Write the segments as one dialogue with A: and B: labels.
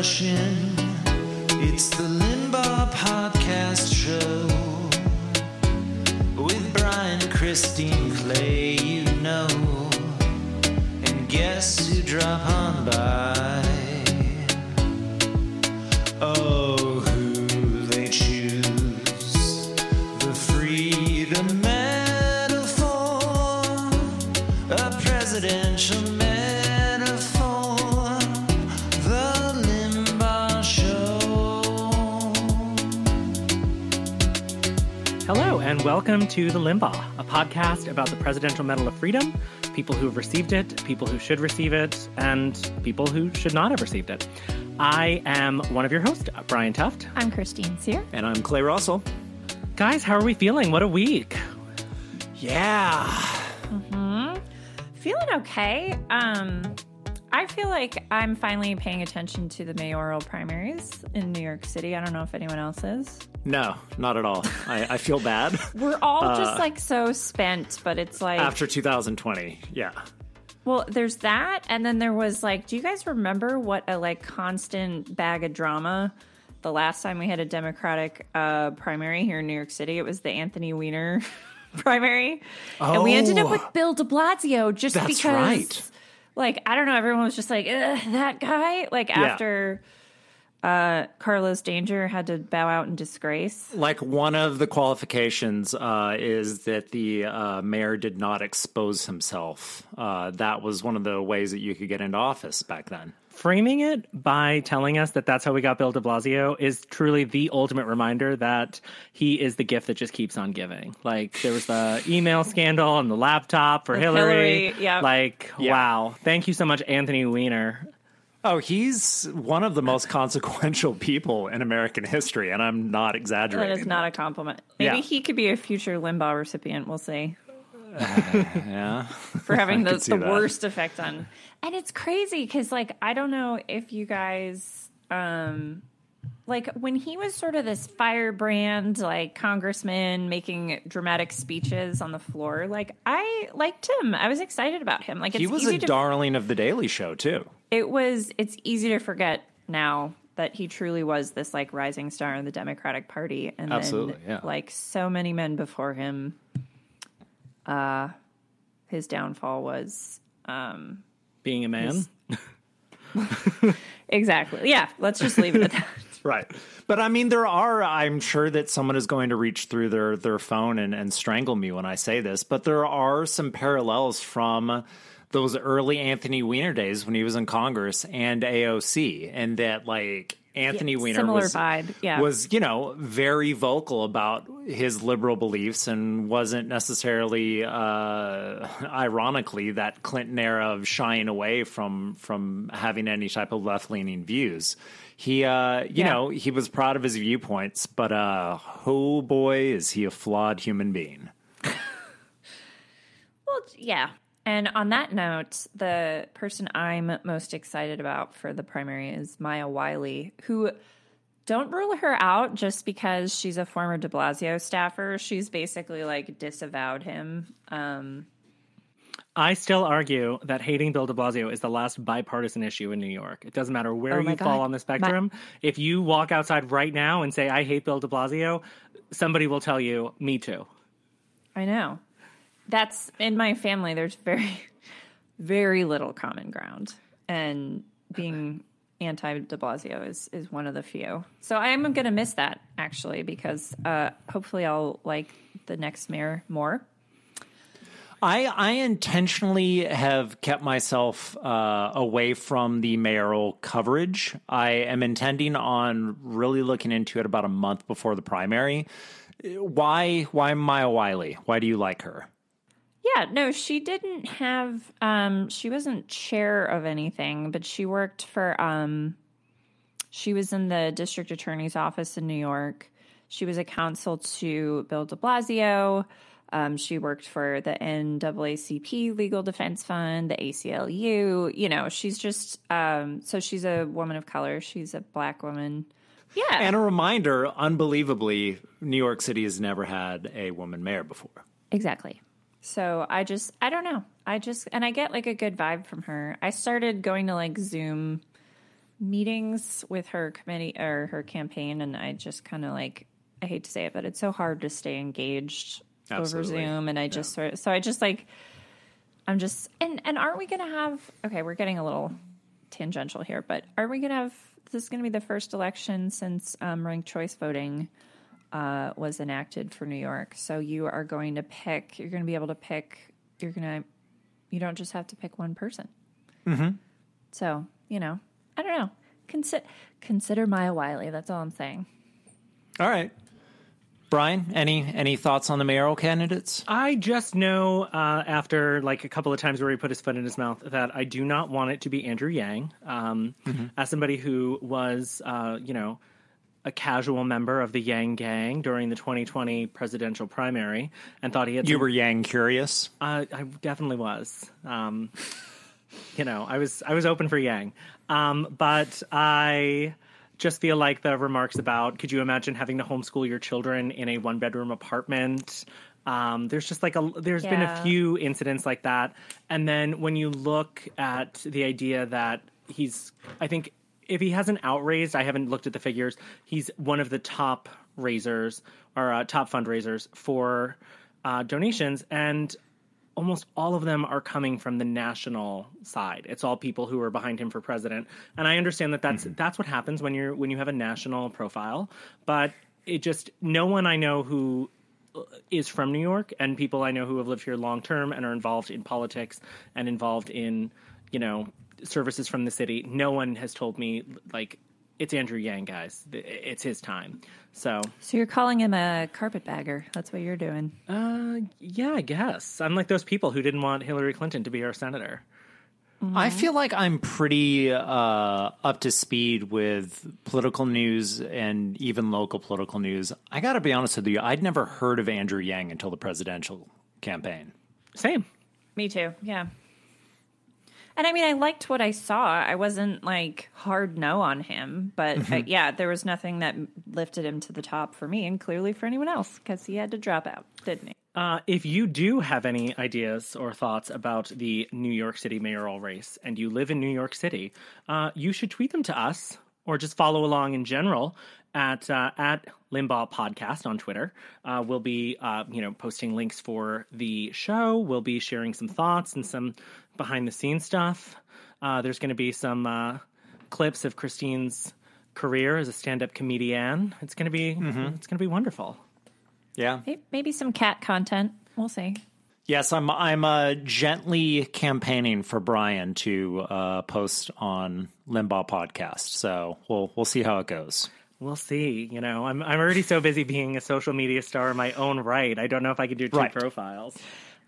A: rushing. It's the Limbaugh Podcast Show with Brian, Christine, Clay, you know, and guess who drop on by?
B: And welcome to The Limbaugh, a podcast about the Presidential Medal of Freedom, people who have received it, people who should receive it, and people who should not have received it. I am one of your hosts, Brian Tuft.
C: I'm Christine Sear.
D: And I'm Clay Russell.
B: Guys, how are we feeling? What a week.
D: Yeah. Mm-hmm.
C: Feeling okay. Um, I feel like I'm finally paying attention to the mayoral primaries in New York City. I don't know if anyone else is.
D: No, not at all. I, I feel bad
C: We're all just like so spent, but it's like,
D: after 2020. Yeah.
C: well, there's that, and then there was like, do you guys remember what a like constant bag of drama? The last time we had a Democratic uh, primary here in New York City, it was the Anthony Weiner primary, and we ended up
D: Oh.
C: with Bill De Blasio just
D: That's
C: because.
D: right.
C: Like I don't know, everyone was just like that guy. Like after uh, Carlos Danger had to bow out in disgrace.
D: Like one of the qualifications uh, is that the uh, mayor did not expose himself. Uh, that was one of the ways that you could get into office back then.
B: Framing it by telling us that that's how we got Bill de Blasio is truly the ultimate reminder that he is the gift that just keeps on giving. Like, there was the email scandal and the laptop for
C: With
B: Hillary.
C: Hillary, yeah.
B: Like,
D: Yeah.
B: wow. Thank you so much, Anthony Weiner.
D: Oh, he's one of the most consequential people in American history, and I'm not exaggerating.
C: is not a compliment. Maybe
D: Yeah.
C: he could be a future Limbaugh recipient. We'll see.
D: Yeah.
C: For having the, the worst effect on. And it's crazy because, like, I don't know if you guys. um like when he was sort of this firebrand, like congressman making dramatic speeches on the floor, like I liked him. I was excited about him. Like it's
D: He was a
C: to
D: darling of the Daily Show, too.
C: it was it's easy to forget now that he truly was this like rising star in the Democratic Party and
D: Absolutely,
C: then
D: yeah.
C: like so many men before him uh his downfall was
B: Being a man.
C: exactly yeah let's just leave it at that
D: Right. But I mean, there are, I'm sure that someone is going to reach through their, their phone and, and strangle me when I say this, but there are some parallels from those early Anthony Weiner days when he was in Congress and AOC, and that like Anthony Weiner was,
C: vibe, yeah.
D: was, you know, very vocal about his liberal beliefs and wasn't necessarily, uh, ironically, that Clinton era of shying away from, from having any type of left leaning views. He, uh, you
C: Yeah.
D: know, he was proud of his viewpoints, but, uh, oh boy, is he a flawed human being.
C: well yeah and on that note the person i'm most excited about for the primary is maya wiley who don't rule her out just because she's a former de blasio staffer she's basically like disavowed him um
B: I still argue that hating Bill de Blasio is the last bipartisan issue in New York. It doesn't matter where
C: Oh
B: you
C: my
B: fall on the spectrum. If you walk outside right now and say, I hate Bill de Blasio, somebody will tell you, me too.
C: I know. That's in my family. There's very, very little common ground, and being anti De Blasio is is one of the few. So I am going to miss that actually because uh, hopefully I'll like the next mayor more.
D: I, I intentionally have kept myself uh, away from the mayoral coverage. I am intending on really looking into it about a month before the primary. Why? Why Maya Wiley? Why do you like her?
C: Yeah, no, she didn't have um she wasn't chair of anything, but she worked for um she was in the district attorney's office in New York. She was a counsel to Bill de Blasio. Um, she worked for the NAACP Legal Defense Fund, the ACLU. You know, she's just um, so she's a woman of color. She's a black woman. Yeah,
D: And a reminder, unbelievably, New York City has never had a woman mayor before.
C: Exactly. So I just I don't know. I just and I get like a good vibe from her. I started going to like Zoom meetings with her committee or her campaign, and I just kind of like I hate to say it, but it's so hard to stay engaged
D: Absolutely.
C: over Zoom, and I just sort of so I just like I'm just and and aren't we gonna have okay? We're getting a little tangential here, but are we gonna have this is gonna be the first election since um, ranked choice voting uh, was enacted for New York. So you are going to pick. You're going to be able to pick. You're gonna. You don't just have to pick one person. Mm-hmm. So you know, I don't know. Consider consider Maya Wiley. That's all I'm saying.
D: All right. Brian, any any thoughts on the mayoral candidates?
B: I just know uh, after like a couple of times where he put his foot in his mouth that I do not want it to be Andrew Yang. Um, As somebody who was, uh, you know, a casual member of the Yang Gang during the 2020 presidential primary, and thought he had
D: You
B: some-
D: were Yang curious.
B: Uh, I definitely was. Um, you know, I was I was open for Yang, um, but I just feel like the remarks about could you imagine having to homeschool your children in a one bedroom apartment? Um, there's just like a there's been a few incidents like that, and then when you look at the idea that he's, I think if he hasn't outraised, I haven't looked at the figures. He's one of the top raisers or uh, top fundraisers for uh, donations, and almost all of them are coming from the national side. It's all people who are behind him for president, and I understand that that's that's what happens when you're when you have a national profile. But it just no one I know who is from New York, and people I know who have lived here long term and are involved in politics and involved in you know services from the city. No one has told me like it's Andrew Yang, guys. It's his time. So
C: So you're calling him a carpetbagger. That's what you're doing.
B: uh, yeah, I guess I'm like those people who didn't want Hillary Clinton to be our senator.
D: I feel like I'm pretty uh, up to speed with political news and even local political news. I got to be honest with you, I'd never heard of Andrew Yang until the presidential campaign.
B: Same.
C: Me too. Yeah. And I mean, I liked what I saw. I wasn't like hard no on him, but uh, yeah, there was nothing that lifted him to the top for me, and clearly for anyone else because he had to drop out, didn't he?
B: Uh, if you do have any ideas or thoughts about the New York City mayoral race and you live in New York City, uh, you should tweet them to us or just follow along in general at uh, at Limbaugh Podcast on Twitter. Uh, we'll be uh, you know posting links for the show. We'll be sharing some thoughts and some behind the scenes stuff. Uh, there's going to be some uh, clips of Christine's career as a stand up comedian. It's going to be it's going to be wonderful.
D: Yeah.
C: Maybe some cat content. We'll see.
D: Yes, I'm. I'm uh, gently campaigning for Brian to uh, post on Limbaugh podcast. So we'll we'll see how it goes.
B: We'll see. You know, I'm I'm already so busy being a social media star in my own right. I don't know if I can do two
D: Right.
B: profiles.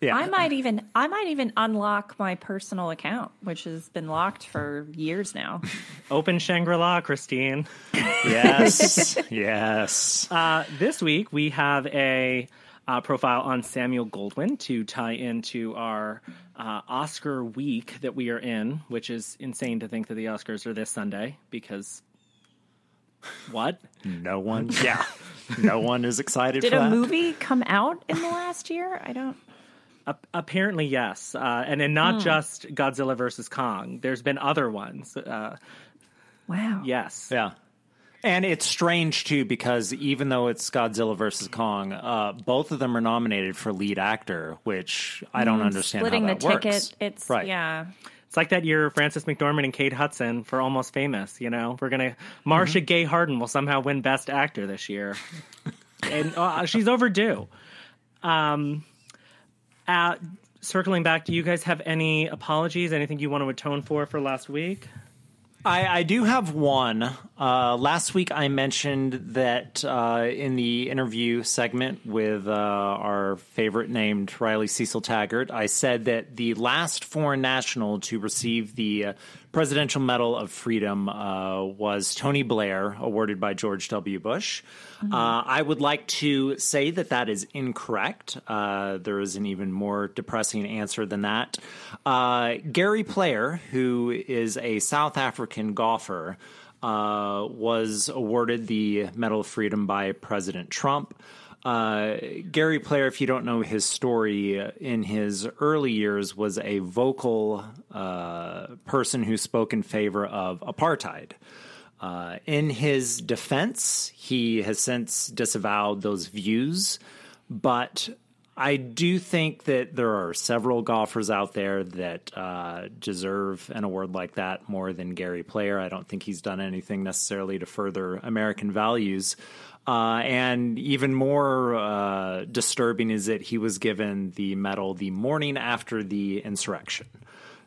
D: Yeah.
C: I might even I might even unlock my personal account, which has been locked for years now.
B: Open Shangri La, Christine.
D: yes. yes.
B: Uh, this week we have a uh, profile on Samuel Goldwyn to tie into our uh, Oscar week that we are in, which is insane to think that the Oscars are this Sunday because what?
D: No one. Yeah. No one is excited
C: Did
D: for
C: a
D: that.
C: movie come out in the last year? I don't.
B: Ap- apparently, yes, uh, and then not just Godzilla versus Kong. There's been other ones. Uh,
C: Wow.
B: yes,
D: Yeah. And it's strange too because even though it's Godzilla versus Kong, uh, both of them are nominated for lead actor, which I don't understand
C: Splitting
D: how
C: the
D: that works.
C: ticket. It's
D: Right.
C: yeah.
B: It's like that year Frances McDormand and Kate Hudson for Almost Famous. You know, we're gonna Marcia Gay Harden will somehow win Best Actor this year, and uh, she's overdue. Um, uh, circling back, do you guys have any apologies? Anything you want to atone for for last week?
D: I, I do have one. Uh, last week I mentioned that uh, in the interview segment with uh, our favorite named Riley Cecil Taggart, I said that the last foreign national to receive the uh, Presidential Medal of Freedom uh, was Tony Blair, awarded by George W. Bush. Uh, I would like to say that that is incorrect. Uh, there is an even more depressing answer than that. Uh, Gary Player, who is a South African golfer, uh, was awarded the Medal of Freedom by President Trump. Uh, Gary Player, if you don't know his story, uh, in his early years was a vocal uh, person who spoke in favor of apartheid. Uh, in his defense, he has since disavowed those views, but I do think that there are several golfers out there that uh, deserve an award like that more than Gary Player. I don't think he's done anything necessarily to further American values. Uh, and even more uh, disturbing is that he was given the medal the morning after the insurrection.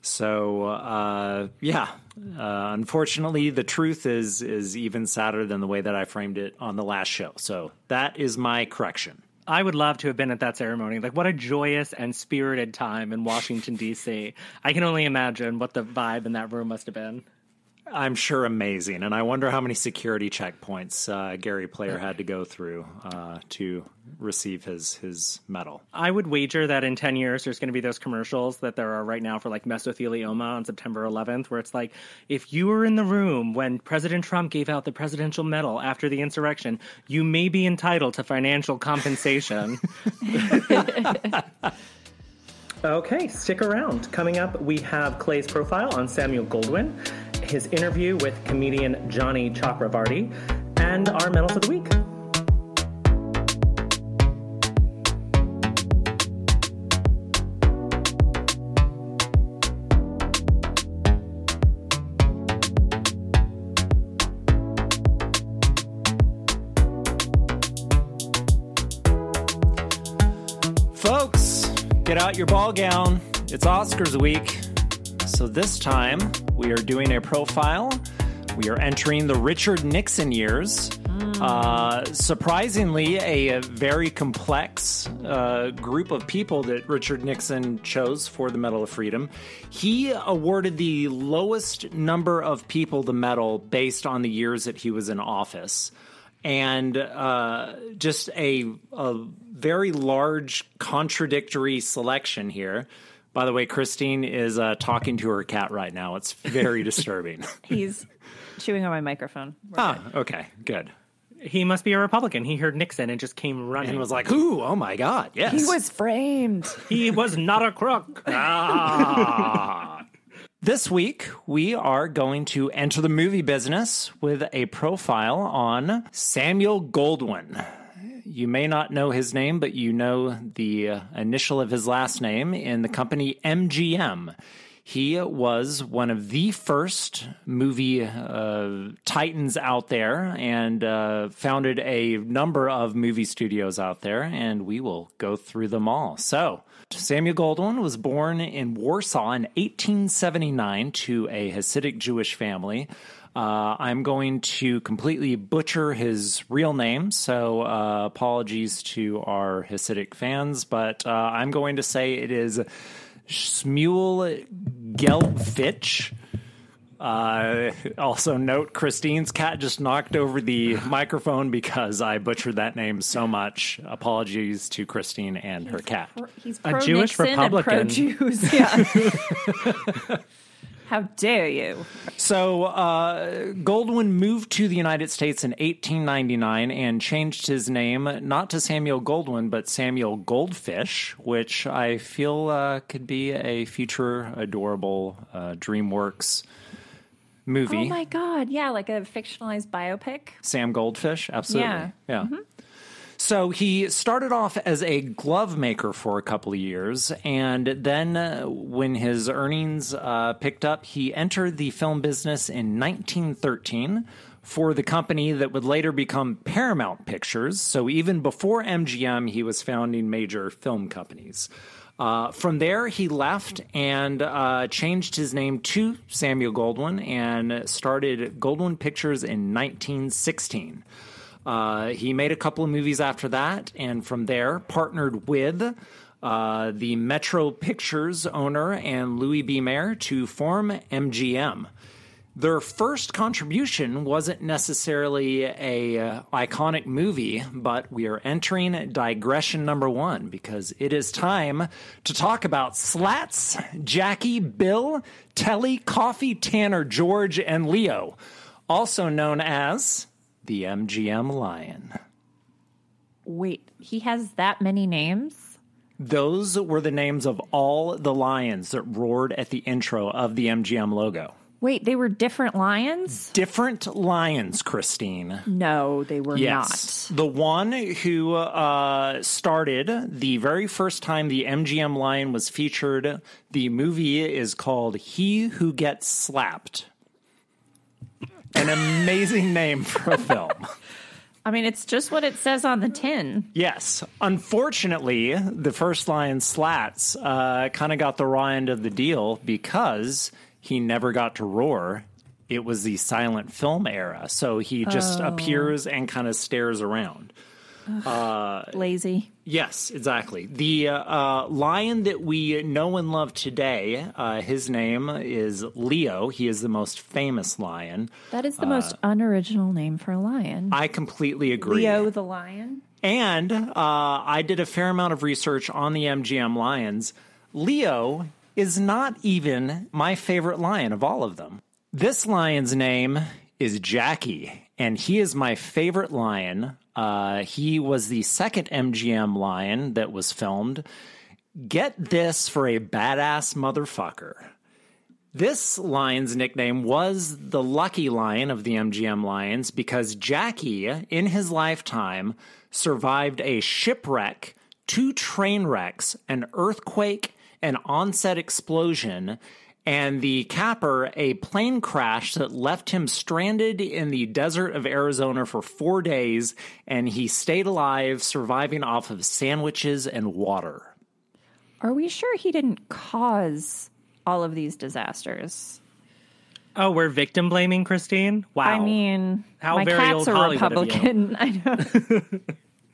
D: So uh, yeah, uh, unfortunately, the truth is is even sadder than the way that I framed it on the last show. So that is my correction.
B: I would love to have been at that ceremony. Like, what a joyous and spirited time in Washington, D.C. I can only imagine what the vibe in that room must have been.
D: I'm sure amazing, and I wonder how many security checkpoints uh, Gary Player had to go through uh, to receive his his medal.
B: I would wager that in ten years, there's going to be those commercials that there are right now for like mesothelioma on September 11th, where it's like, if you were in the room when President Trump gave out the presidential medal after the insurrection, you may be entitled to financial compensation. Okay, stick around. Coming up, we have Clay's profile on Samuel Goldwyn, his interview with comedian Jani Chakravarti, and our medals of the week.
D: Folks, get out your ball gown. It's Oscars week. So this time we are doing a profile. We are entering the Richard Nixon years. Uh, surprisingly, a, a very complex uh, group of people that Richard Nixon chose for the Medal of Freedom. He awarded the lowest number of people the medal based on the years that he was in office and uh, just a, a very large contradictory selection here. By the way, Christine is uh, talking to her cat right now. It's very disturbing.
C: He's chewing on my microphone. We're
D: ah, okay, good.
B: He must be a Republican. He heard Nixon and just came running.
D: And was like, "Ooh, oh my God, yes."
C: He was framed.
B: he was not a crook.
D: Ah. This week, we are going to enter the movie business with a profile on Samuel Goldwyn. You may not know his name, but you know the uh, initial of his last name in the company MGM. He was one of the first movie uh, titans out there and uh, founded a number of movie studios out there, and we will go through them all. So, Samuel Goldwyn was born in Warsaw in 1879 to a Hasidic Jewish family. Uh, I'm going to completely butcher his real name, so uh, apologies to our Hasidic fans, but uh, I'm going to say it is Shmuel Gelbfitch. Uh, also, note Christine's cat just knocked over the microphone because I butchered that name so much. Apologies to Christine and her cat.
C: He's
B: A Jewish
C: Nixon and pro
B: Republican.
C: Jews. Yeah. How dare you?
D: So, uh, Goldwyn moved to the United States in 1899 and changed his name not to Samuel Goldwyn, but Samuel Goldfish, which I feel uh, could be a future adorable uh, DreamWorks movie.
C: Oh my god! Yeah, like a fictionalized biopic.
D: Sam Goldfish, absolutely.
C: Yeah.
D: Yeah. So he started off as a glove maker for a couple of years, and then uh, when his earnings uh, picked up, he entered the film business in 1913 for the company that would later become Paramount Pictures. So even before MGM, he was founding major film companies. Uh, from there, he left and uh, changed his name to Samuel Goldwyn and started Goldwyn Pictures in 1916. Uh, he made a couple of movies after that, and from there, partnered with uh, the Metro Pictures owner and Louis B. Mayer to form MGM. Their first contribution wasn't necessarily a uh, iconic movie, but we are entering digression number one because it is time to talk about Slats, Jackie, Bill, Telly, Coffee, Tanner, George, and Leo, also known as the MGM Lion.
C: Wait, he has that many names?
D: Those were the names of all the lions that roared at the intro of the MGM logo.
C: Wait, they were different lions?
D: Different lions, Christine.
C: No, they were
D: Yes.
C: not.
D: The one who uh, started the very first time the MGM lion was featured, the movie is called He Who Gets Slapped. An amazing name for a film.
C: I mean, it's just what it says on the tin.
D: Yes. Unfortunately, the first lion slats uh, kind of got the raw end of the deal because he never got to roar. It was the silent film era. So he just appears and kind of stares around.
C: Lazy.
D: Yes, exactly. The uh, uh, lion that we know and love today, uh, his name is Leo. He is the most famous lion.
C: That is the most unoriginal name for a lion.
D: I completely agree.
C: Leo the lion.
D: And uh, I did a fair amount of research on the MGM lions. Leo is not even my favorite lion of all of them. This lion's name is Jackie, and he is my favorite lion. Uh, he was the second MGM lion that was filmed. Get this for a badass motherfucker. This lion's nickname was the Lucky Lion of the MGM Lions because Jackie, in his lifetime, survived a shipwreck, two train wrecks, an earthquake, an onset explosion, and the capper, a plane crash that left him stranded in the desert of Arizona for four days, and he stayed alive, surviving off of sandwiches and water.
C: Are we sure he didn't cause all of these disasters?
B: Oh, we're victim blaming Christine? Wow.
C: I mean,
B: How
C: my
B: very
C: cat's
B: old
C: a
B: Hollywood of you.
C: Republican. I know.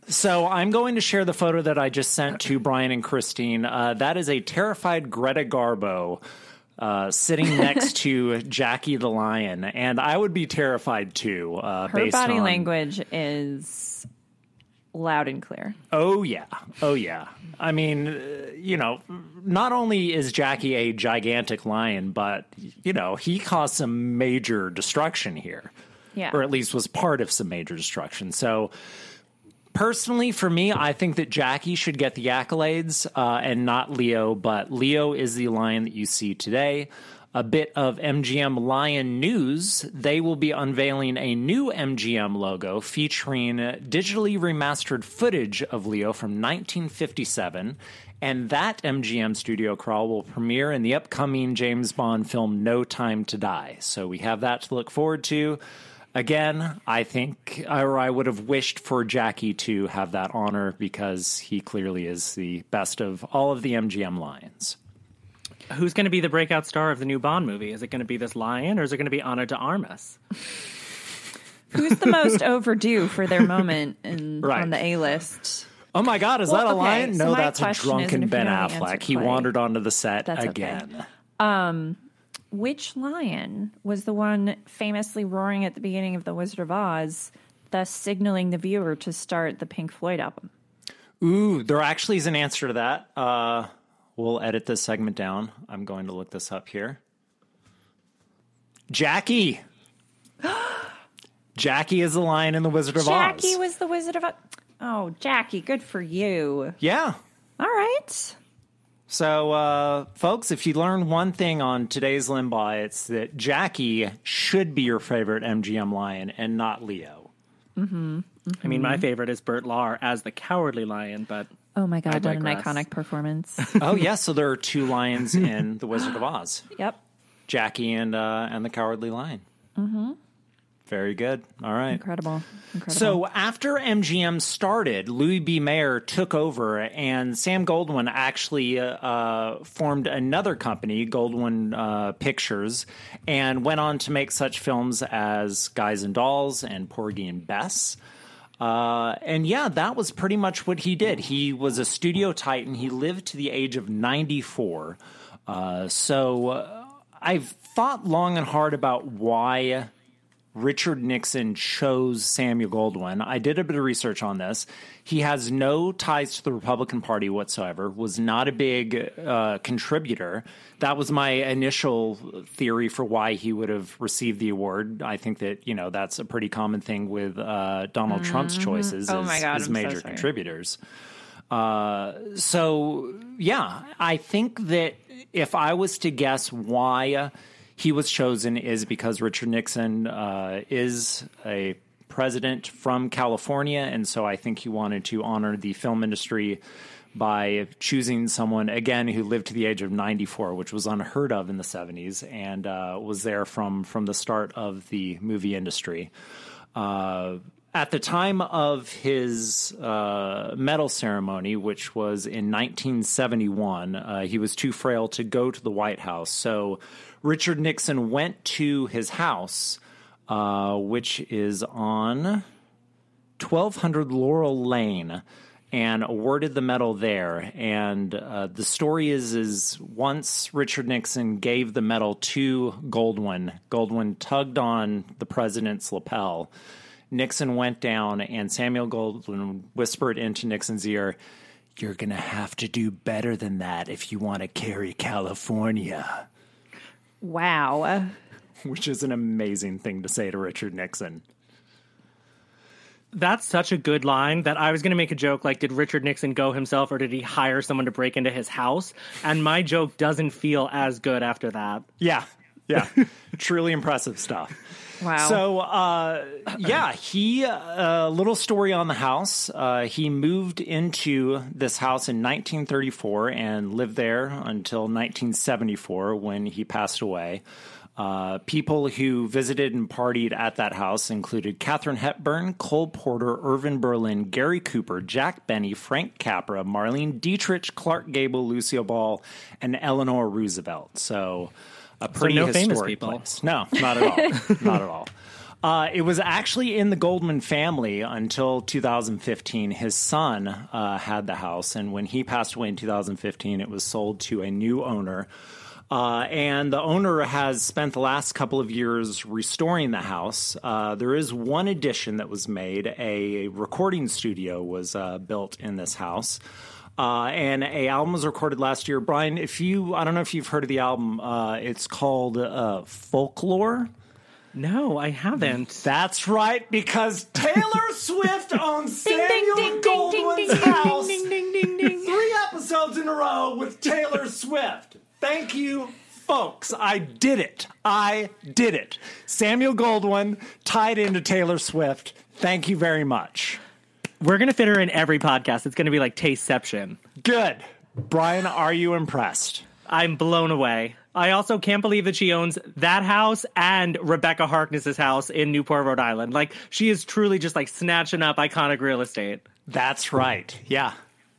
D: So I'm going to share the photo that I just sent to Brian and Christine. Uh, that is a terrified Greta Garbo uh, sitting next to Jackie the lion, and I would be terrified too. Uh,
C: Her body
D: on-
C: language is loud and clear.
D: Oh yeah, oh yeah. I mean, uh, you know, not only is Jackie a gigantic lion, but you know he caused some major destruction here.
C: Yeah.
D: or at least was part of some major destruction. So, personally, for me, I think that Jackie should get the accolades uh, and not Leo, but Leo is the lion that you see today. A bit of MGM Lion news. They will be unveiling a new MGM logo featuring digitally remastered footage of Leo from 1957. And that MGM studio crawl will premiere in the upcoming James Bond film No Time to Die. So we have that to look forward to. Again, I think, or I would have wished for Jackie to have that honor because he clearly is the best of all of the MGM lions.
B: Who's going to be the breakout star of the new Bond movie? Is it going to be this lion or is it going to be Ana de Armas?
C: Who's the most overdue for their moment in,
D: Right.
C: on the A list?
D: Oh my God, is
C: Well,
D: that a
C: okay,
D: lion? no,
C: my
D: that's a drunken Ben
C: you know the answer
D: Affleck. He wandered onto the set
C: That's okay.
D: again.
C: Um, Which lion was the one famously roaring at the beginning of The Wizard of Oz, thus signaling the viewer to start the Pink Floyd album?
D: Ooh, there actually is an answer to that. Uh, we'll edit this segment down. I'm going to look this up here. Jackie. Jackie is the lion in the Wizard of
C: Jackie
D: Oz.
C: Jackie was the Wizard of Oz. Oh, Jackie, good for you.
D: yeah.
C: All right.
D: So, uh, folks, if you learned one thing on today's Limbaugh, it's that Jackie should be your favorite MGM lion and not Leo.
B: I mean,
C: Mm-hmm.
B: my favorite is Bert Lahr as the cowardly lion, but
C: Oh my God, what an iconic performance.
D: oh, yes. So there are two lions in the Wizard of Oz.
C: yep.
D: Jackie and uh, and the Cowardly Lion. Mm-hmm. Very good. All right.
C: Incredible. Incredible.
D: So after MGM started, Louis B. Mayer took over, and Sam Goldwyn actually uh, uh, formed another company, Goldwyn uh, Pictures, and went on to make such films as Guys and Dolls and Porgy and Bess. Uh, and yeah, that was pretty much what he did. He was a studio titan. He lived to the age of 94. Uh, so uh, I've thought long and hard about why Richard Nixon chose Samuel Goldwyn. I did a bit of research on this. He has no ties to the Republican Party whatsoever, was not a big uh, contributor. That was my initial theory for why he would have received the award. I think that, you know, that's a pretty common thing with uh, Donald Trump's choices
C: Oh
D: as,
C: God,
D: as
C: I'm so
D: major contributors. Uh, so yeah, I think that if I was to guess why he was chosen is because Richard Nixon uh, is a president from California, and so I think he wanted to honor the film industry by choosing someone again who lived to the age of 94, which was unheard of in the 70s, and uh, was there from from the start of the movie industry. Uh, at the time of his uh, medal ceremony, which was in 1971, uh, he was too frail to go to the White House. So Richard Nixon went to his house, uh, which is on 1200 Laurel Lane and awarded the medal there. And uh, the story is, is once Richard Nixon gave the medal to Goldwyn, Goldwyn tugged on the president's lapel. Nixon went down, and Samuel Goldwyn whispered into Nixon's ear, "You're going to have to do better than that if you want to carry California."
C: Wow.
D: Which is an amazing thing to say to Richard Nixon.
B: That's such a good line that I was going to make a joke like, did Richard Nixon go himself or did he hire someone to break into his house? And my joke doesn't feel as good after that.
D: Yeah, yeah, truly impressive stuff.
C: Wow.
D: So, uh, yeah, he, a uh, little story on the house. Uh, he moved into this house in 1934 and lived there until 1974 when he passed away. Uh, people who visited and partied at that house included Katharine Hepburn, Cole Porter, Irving Berlin, Gary Cooper, Jack Benny, Frank Capra, Marlene Dietrich, Clark Gable, Lucille Ball, and Eleanor Roosevelt. So, a pretty
B: no famous people.
D: place. No, not at all. not at all. Uh, it was actually in the Goldwyn family until 2015. His son uh, had the house, and when he passed away in 2015, it was sold to a new owner. Uh, and the owner has spent the last couple of years restoring the house. Uh, there is one addition that was made. A recording studio was uh, built in this house. Uh, and a album was recorded last year. Brian, if you, I don't know if you've heard of the album. Uh, it's called uh, Folklore.
B: No, I haven't.
D: That's right, because Taylor Swift owns Samuel
C: ding, ding,
D: Goldwyn's
C: ding,
D: house.
B: ding, ding, ding, ding.
D: Three episodes in a row with Taylor Swift. Thank you, folks. I did it. I did it. Samuel Goldwyn tied into Taylor Swift. Thank you very much.
B: We're going to fit her in every podcast. It's going to be like Tasteception.
D: Good. Brian, are you impressed?
B: I'm blown away. I also can't believe that she owns that house and Rebekah Harkness's house in Newport, Rhode Island. Like she is truly just like snatching up iconic real estate.
D: That's right. Yeah.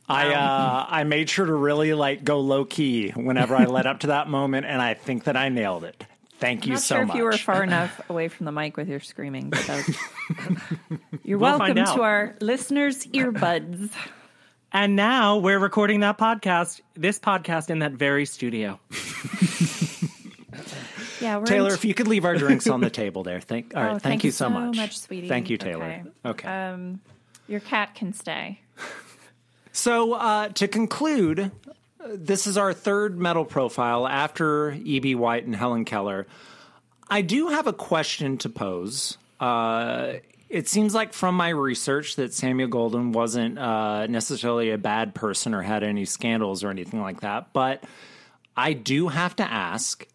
D: I uh, I made sure to really like go low key whenever I led up to that moment, and I think that I nailed it. Thank you
C: Not
D: so
C: sure
D: much.
C: if you were far enough away from the mic with your screaming, but that was... you're
B: We'll
C: welcome to our listeners' earbuds.
B: And now we're recording that podcast, this podcast in that very studio.
C: Yeah, we're
D: Taylor,
C: in
D: if you could leave our drinks on the table there. Thank, all right,
C: Oh,
D: thank,
C: thank
D: you
C: you
D: so
C: so
D: much.
C: much, sweetie.
D: Thank you, Taylor.
C: Okay.
D: Okay.
C: Um, your cat can stay.
D: so uh, to conclude, this is our third medal profile after E.B. White and Helen Keller. I do have a question to pose. Uh, it seems like from my research that Samuel Goldwyn wasn't uh, necessarily a bad person or had any scandals or anything like that, but I do have to ask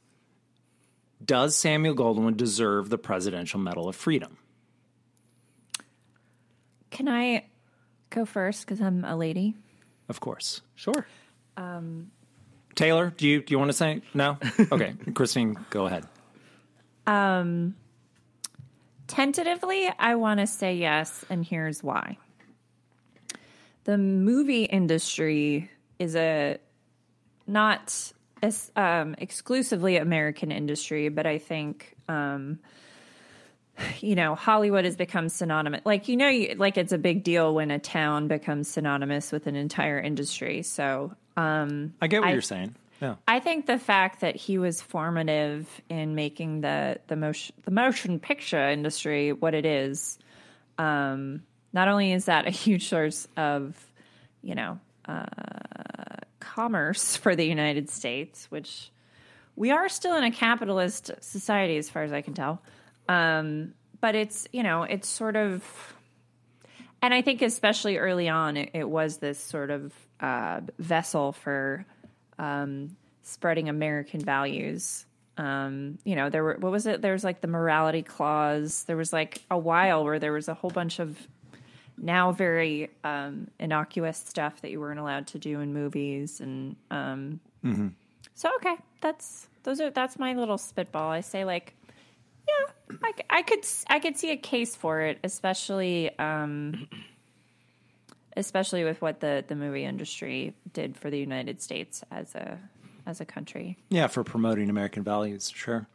D: does Samuel Goldwyn deserve the Presidential Medal of Freedom?
C: Can I go first because I'm a lady?
D: Of course.
B: Sure.
D: Taylor, do you do you want to say no? Okay, Christine, go ahead.
C: Tentatively, I want to say yes, and here's why. The movie industry is a not as, um, exclusively American industry, but I think um, you know Hollywood has become synonymous. Like you know, you, like it's a big deal when a town becomes synonymous with an entire industry. So
D: I get what
C: I-
D: you're saying. Yeah.
C: I think the fact that he was formative in making the the motion the motion picture industry what it is, um, not only is that a huge source of, you know, uh, commerce for the United States, which we are still in a capitalist society as far as I can tell, um, but it's you know it's sort of, and I think especially early on it, it was this sort of uh, vessel for um, spreading American values. Um, you know, there were what was it? There was like the morality clause. There was like a while where there was a whole bunch of now very um, innocuous stuff that you weren't allowed to do in movies, and um, so okay, that's those are that's my little spitball. I say like, yeah, I could s- I could see a case for it, especially um, especially with what the the movie industry did for the United States as a as a country.
D: Yeah, for promoting American values, sure.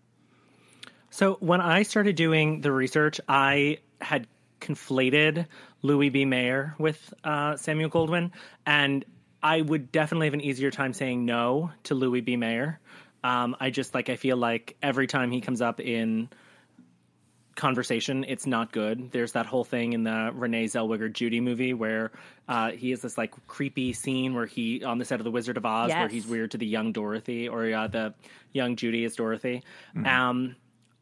B: So when I started doing the research, I had conflated Louis B. Mayer with uh, Samuel Goldwyn, and I would definitely have an easier time saying no to Louis B. Mayer. Um, I just like I feel like every time he comes up in conversation, it's not good. There's that whole thing in the Renee Zellweger Judy movie where uh, he has this like creepy scene where he on the set of The Wizard of Oz where he's weird to the young Dorothy or uh, the young Judy is Dorothy. Um,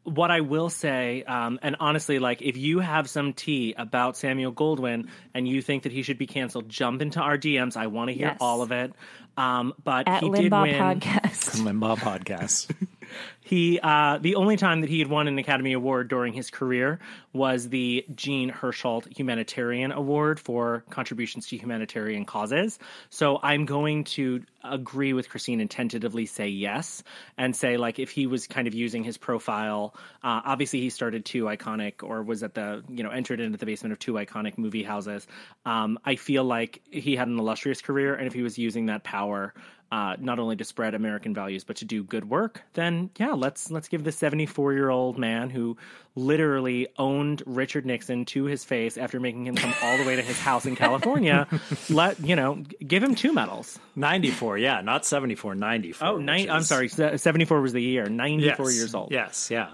B: what I will say, um, and honestly, like if you have some tea about Samuel Goldwyn and you think that he should be canceled, jump into our DMs. I want to hear
C: Yes.
B: all of it. Um, but
C: At
B: he did
C: Limbaugh
B: win.
C: podcast.
D: Limbaugh podcast.
B: He uh, the only time that he had won an Academy Award during his career was the Jean Hersholt Humanitarian Award for contributions to humanitarian causes. So I'm going to agree with Christine and tentatively say yes, and say like if he was kind of using his profile, uh, obviously he started two iconic or was at the you know entered into the basement of two iconic movie houses. Um, I feel like he had an illustrious career, and if he was using that power uh, not only to spread American values but to do good work, then yeah, let's let's give the 74 year old man who literally owned Richard Nixon to his face after making him come all the way to his house in California. let you know, give him two medals.
D: 94, yeah, not 74, 94.
B: Oh,
D: which
B: nine, I'm sorry, 74 was the year. 94
D: Yes,
B: years old.
D: Yes, yeah.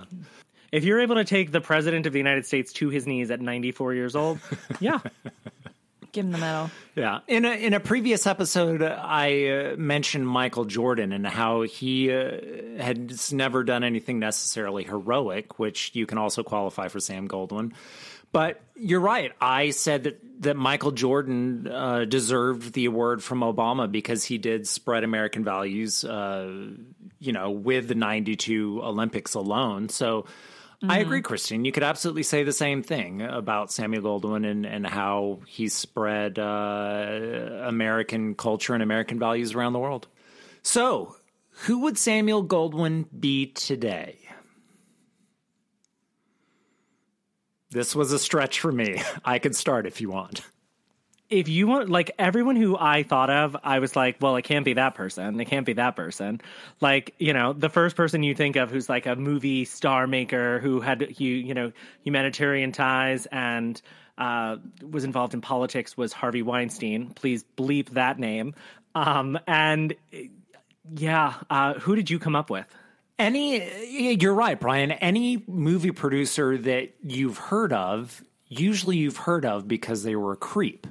B: If you're able to take the president of the United States to his knees at 94 years old, yeah,
C: Give him the medal.
D: Yeah. In a, in a previous episode, I uh, mentioned Michael Jordan and how he uh, had never done anything necessarily heroic, which you can also qualify for Sam Goldwyn. But you're right. I said that, that Michael Jordan uh, deserved the award from Obama because he did spread American values, uh, you know, with the 92 Olympics alone. So I agree, Christine. You could absolutely say the same thing about Samuel Goldwyn and, and how he spread uh, American culture and American values around the world. So, who would Samuel Goldwyn be today? This was a stretch for me. I could start if you want.
B: If you want like everyone who I thought of, I was like, well, it can't be that person. It can't be that person. Like, you know, the first person you think of who's like a movie star maker who had you, you know, humanitarian ties and uh, was involved in politics was Harvey Weinstein. Please bleep that name. Um, and yeah, uh, who did you come up with?
D: Any, you're right, Brian. Any movie producer that you've heard of, usually you've heard of because they were a creep.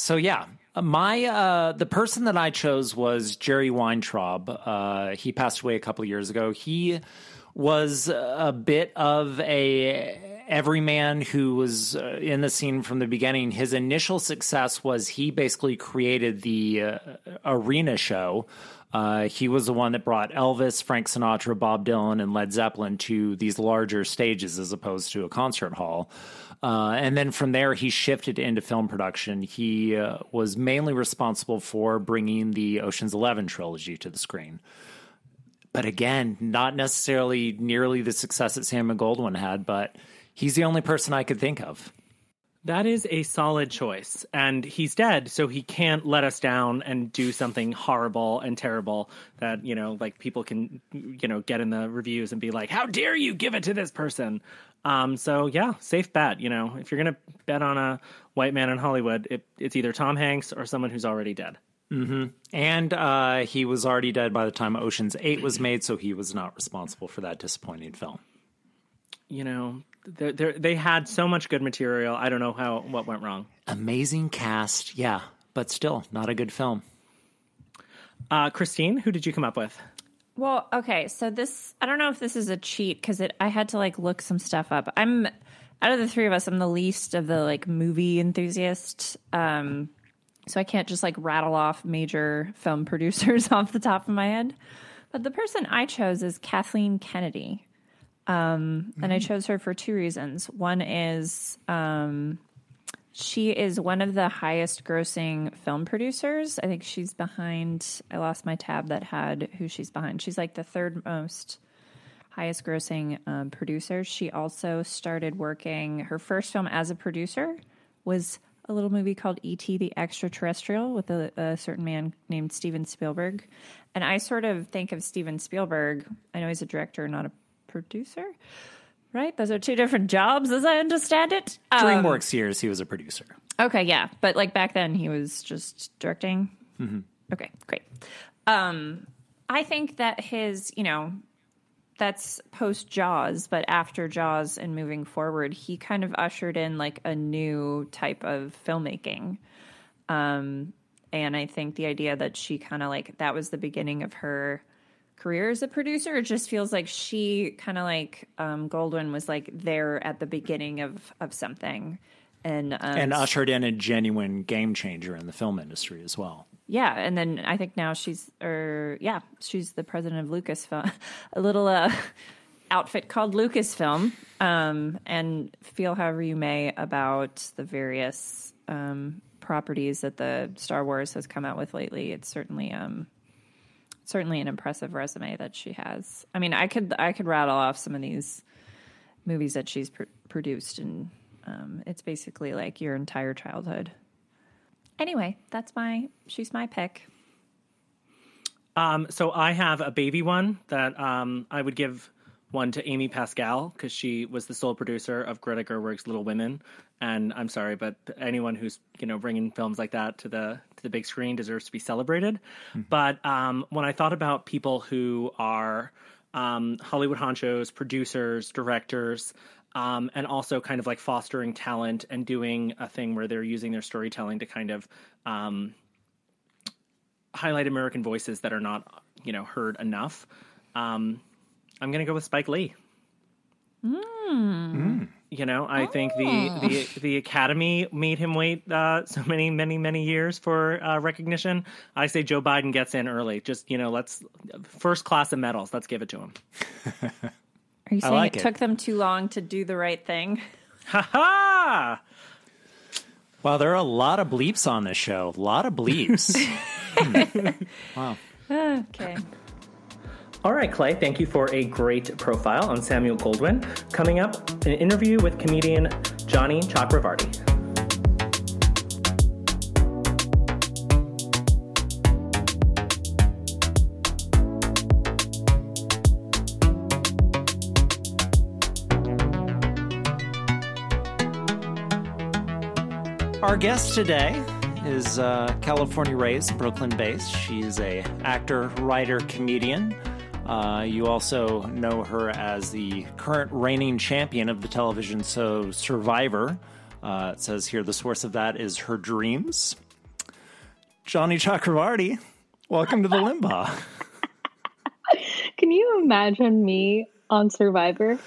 D: So yeah, my uh, the person that I chose was Jerry Weintraub. Uh, he passed away a couple of years ago. He was a bit of a everyman who was uh, in the scene from the beginning. His initial success was he basically created the uh, arena show. Uh, he was the one that brought Elvis, Frank Sinatra, Bob Dylan, and Led Zeppelin to these larger stages as opposed to a concert hall. Uh, and then from there, he shifted into film production. He uh, was mainly responsible for bringing the Ocean's Eleven trilogy to the screen. But again, not necessarily nearly the success that Sam Goldwyn had, but he's the only person I could think of.
B: That is a solid choice. And he's dead, so he can't let us down and do something horrible and terrible that, you know, like people can, you know, get in the reviews and be like, how dare you give it to this person? Um, so yeah, safe bet. You know, if you're going to bet on a white man in Hollywood, it, it's either Tom Hanks or someone who's already dead.
D: And uh, he was already dead by the time Ocean's 8 was made, so he was not responsible for that disappointing film.
B: You know, they're, they're, they had so much good material. I don't know how what went wrong.
D: Amazing cast, yeah, but still not a good film.
B: Uh, Christine, who did you come up with?
C: Well, okay, so this I don't know if this is a cheat because it I had to like look some stuff up. I'm out of the three of us, I'm the least of the like movie enthusiasts. Um, so I can't just like rattle off major film producers off the top of my head. But the person I chose is Kathleen Kennedy. Um, and I chose her for two reasons. One is um, she is one of the highest grossing film producers. I think she's behind, I lost my tab that had who she's behind. She's like the third most highest grossing um, producer. She also started working, her first film as a producer was a little movie called E.T. the Extraterrestrial with a, a certain man named Steven Spielberg. And I sort of think of Steven Spielberg, I know he's a director, not a producer. Right? Those are two different jobs, as I understand it. Um,
D: DreamWorks years, he was a producer.
C: Okay, yeah, but like back then he was just directing. Okay, great. Um, I think that his, you know, that's post Jaws, but after Jaws and moving forward, he kind of ushered in like a new type of filmmaking. Um, and I think the idea that she kind of like that was the beginning of her career as a producer. It just feels like she kind of like um, Goldwyn was like there at the beginning of of something, and um,
D: And ushered in a genuine game changer in the film industry as well.
C: yeah, and then I think now she's or yeah, she's the president of Lucasfilm, a little uh, outfit called Lucasfilm. Um, and feel however you may about the various um, properties that the Star Wars has come out with lately. It's certainly um, certainly an impressive resume that she has. I mean, I could I could rattle off some of these movies that she's pr- produced, and um, it's basically like your entire childhood. Anyway, that's my she's my pick.
B: Um, so I have a baby one that um, I would give one to Amy Pascal because she was the sole producer of Greta Gerwig's Little Women. And I'm sorry, but anyone who's you know bringing films like that to the to the big screen deserves to be celebrated. But um, when I thought about people who are um, Hollywood honchos, producers, directors, um, and also kind of like fostering talent and doing a thing where they're using their storytelling to kind of um, highlight American voices that are not, you know, heard enough. Um, I'm going to go with Spike Lee. You know, I think the, the the Academy made him wait uh, so many, many, many years for uh, recognition. I say Joe Biden gets in early. Just you know, let's first class of medals. Let's give it to him.
C: Are you saying
D: like
C: it,
D: it.
C: took them too long to do the right thing?
B: Ha ha!
D: Wow, there are a lot of bleeps on this show. A lot of bleeps. Wow.
C: Okay.
B: All right, Clay, thank you for a great profile on Samuel Goldwyn. Coming up, an interview with comedian Jani Chakravarti.
D: Our guest today is uh, California raised, Brooklyn based. She's a actor, writer, comedian. Uh, you also know her as the current reigning champion of the television show Survivor. Uh, it says here the source of that is her dreams. Jani Chakravarti, welcome to the Limbaugh.
E: Can you imagine me on Survivor?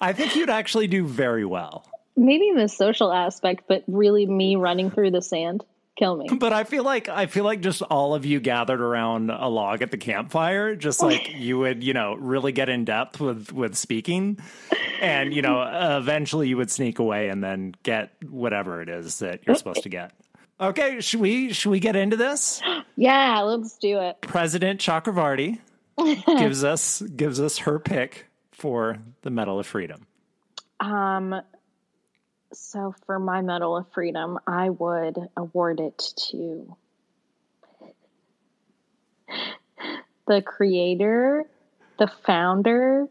D: I think you'd actually do very well.
E: Maybe in the social aspect, but really me running through the sand. Kill me.
D: But I feel like I feel like just all of you gathered around a log at the campfire, just like you would, you know, really get in depth with with speaking, and you know, eventually you would sneak away and then get whatever it is that you're supposed to get. Okay, should we should we get into this?
E: Yeah, let's do it.
D: President Chakravarti gives us gives us her pick for the Medal of Freedom.
E: Um, so for my Medal of Freedom, I would award it to the creator, the founder,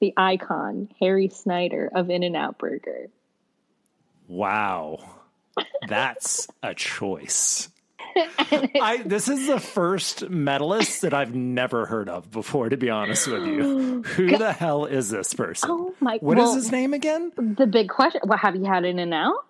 E: the icon, Harry Snyder of In N Out Burger.
D: Wow, that's a choice. I, this is the first medalist that I've never heard of before, to be honest with you. Who the hell is this person?
E: Oh my!
D: What is
E: well,
D: his name again?
E: The big question. Well, have you had In and Out?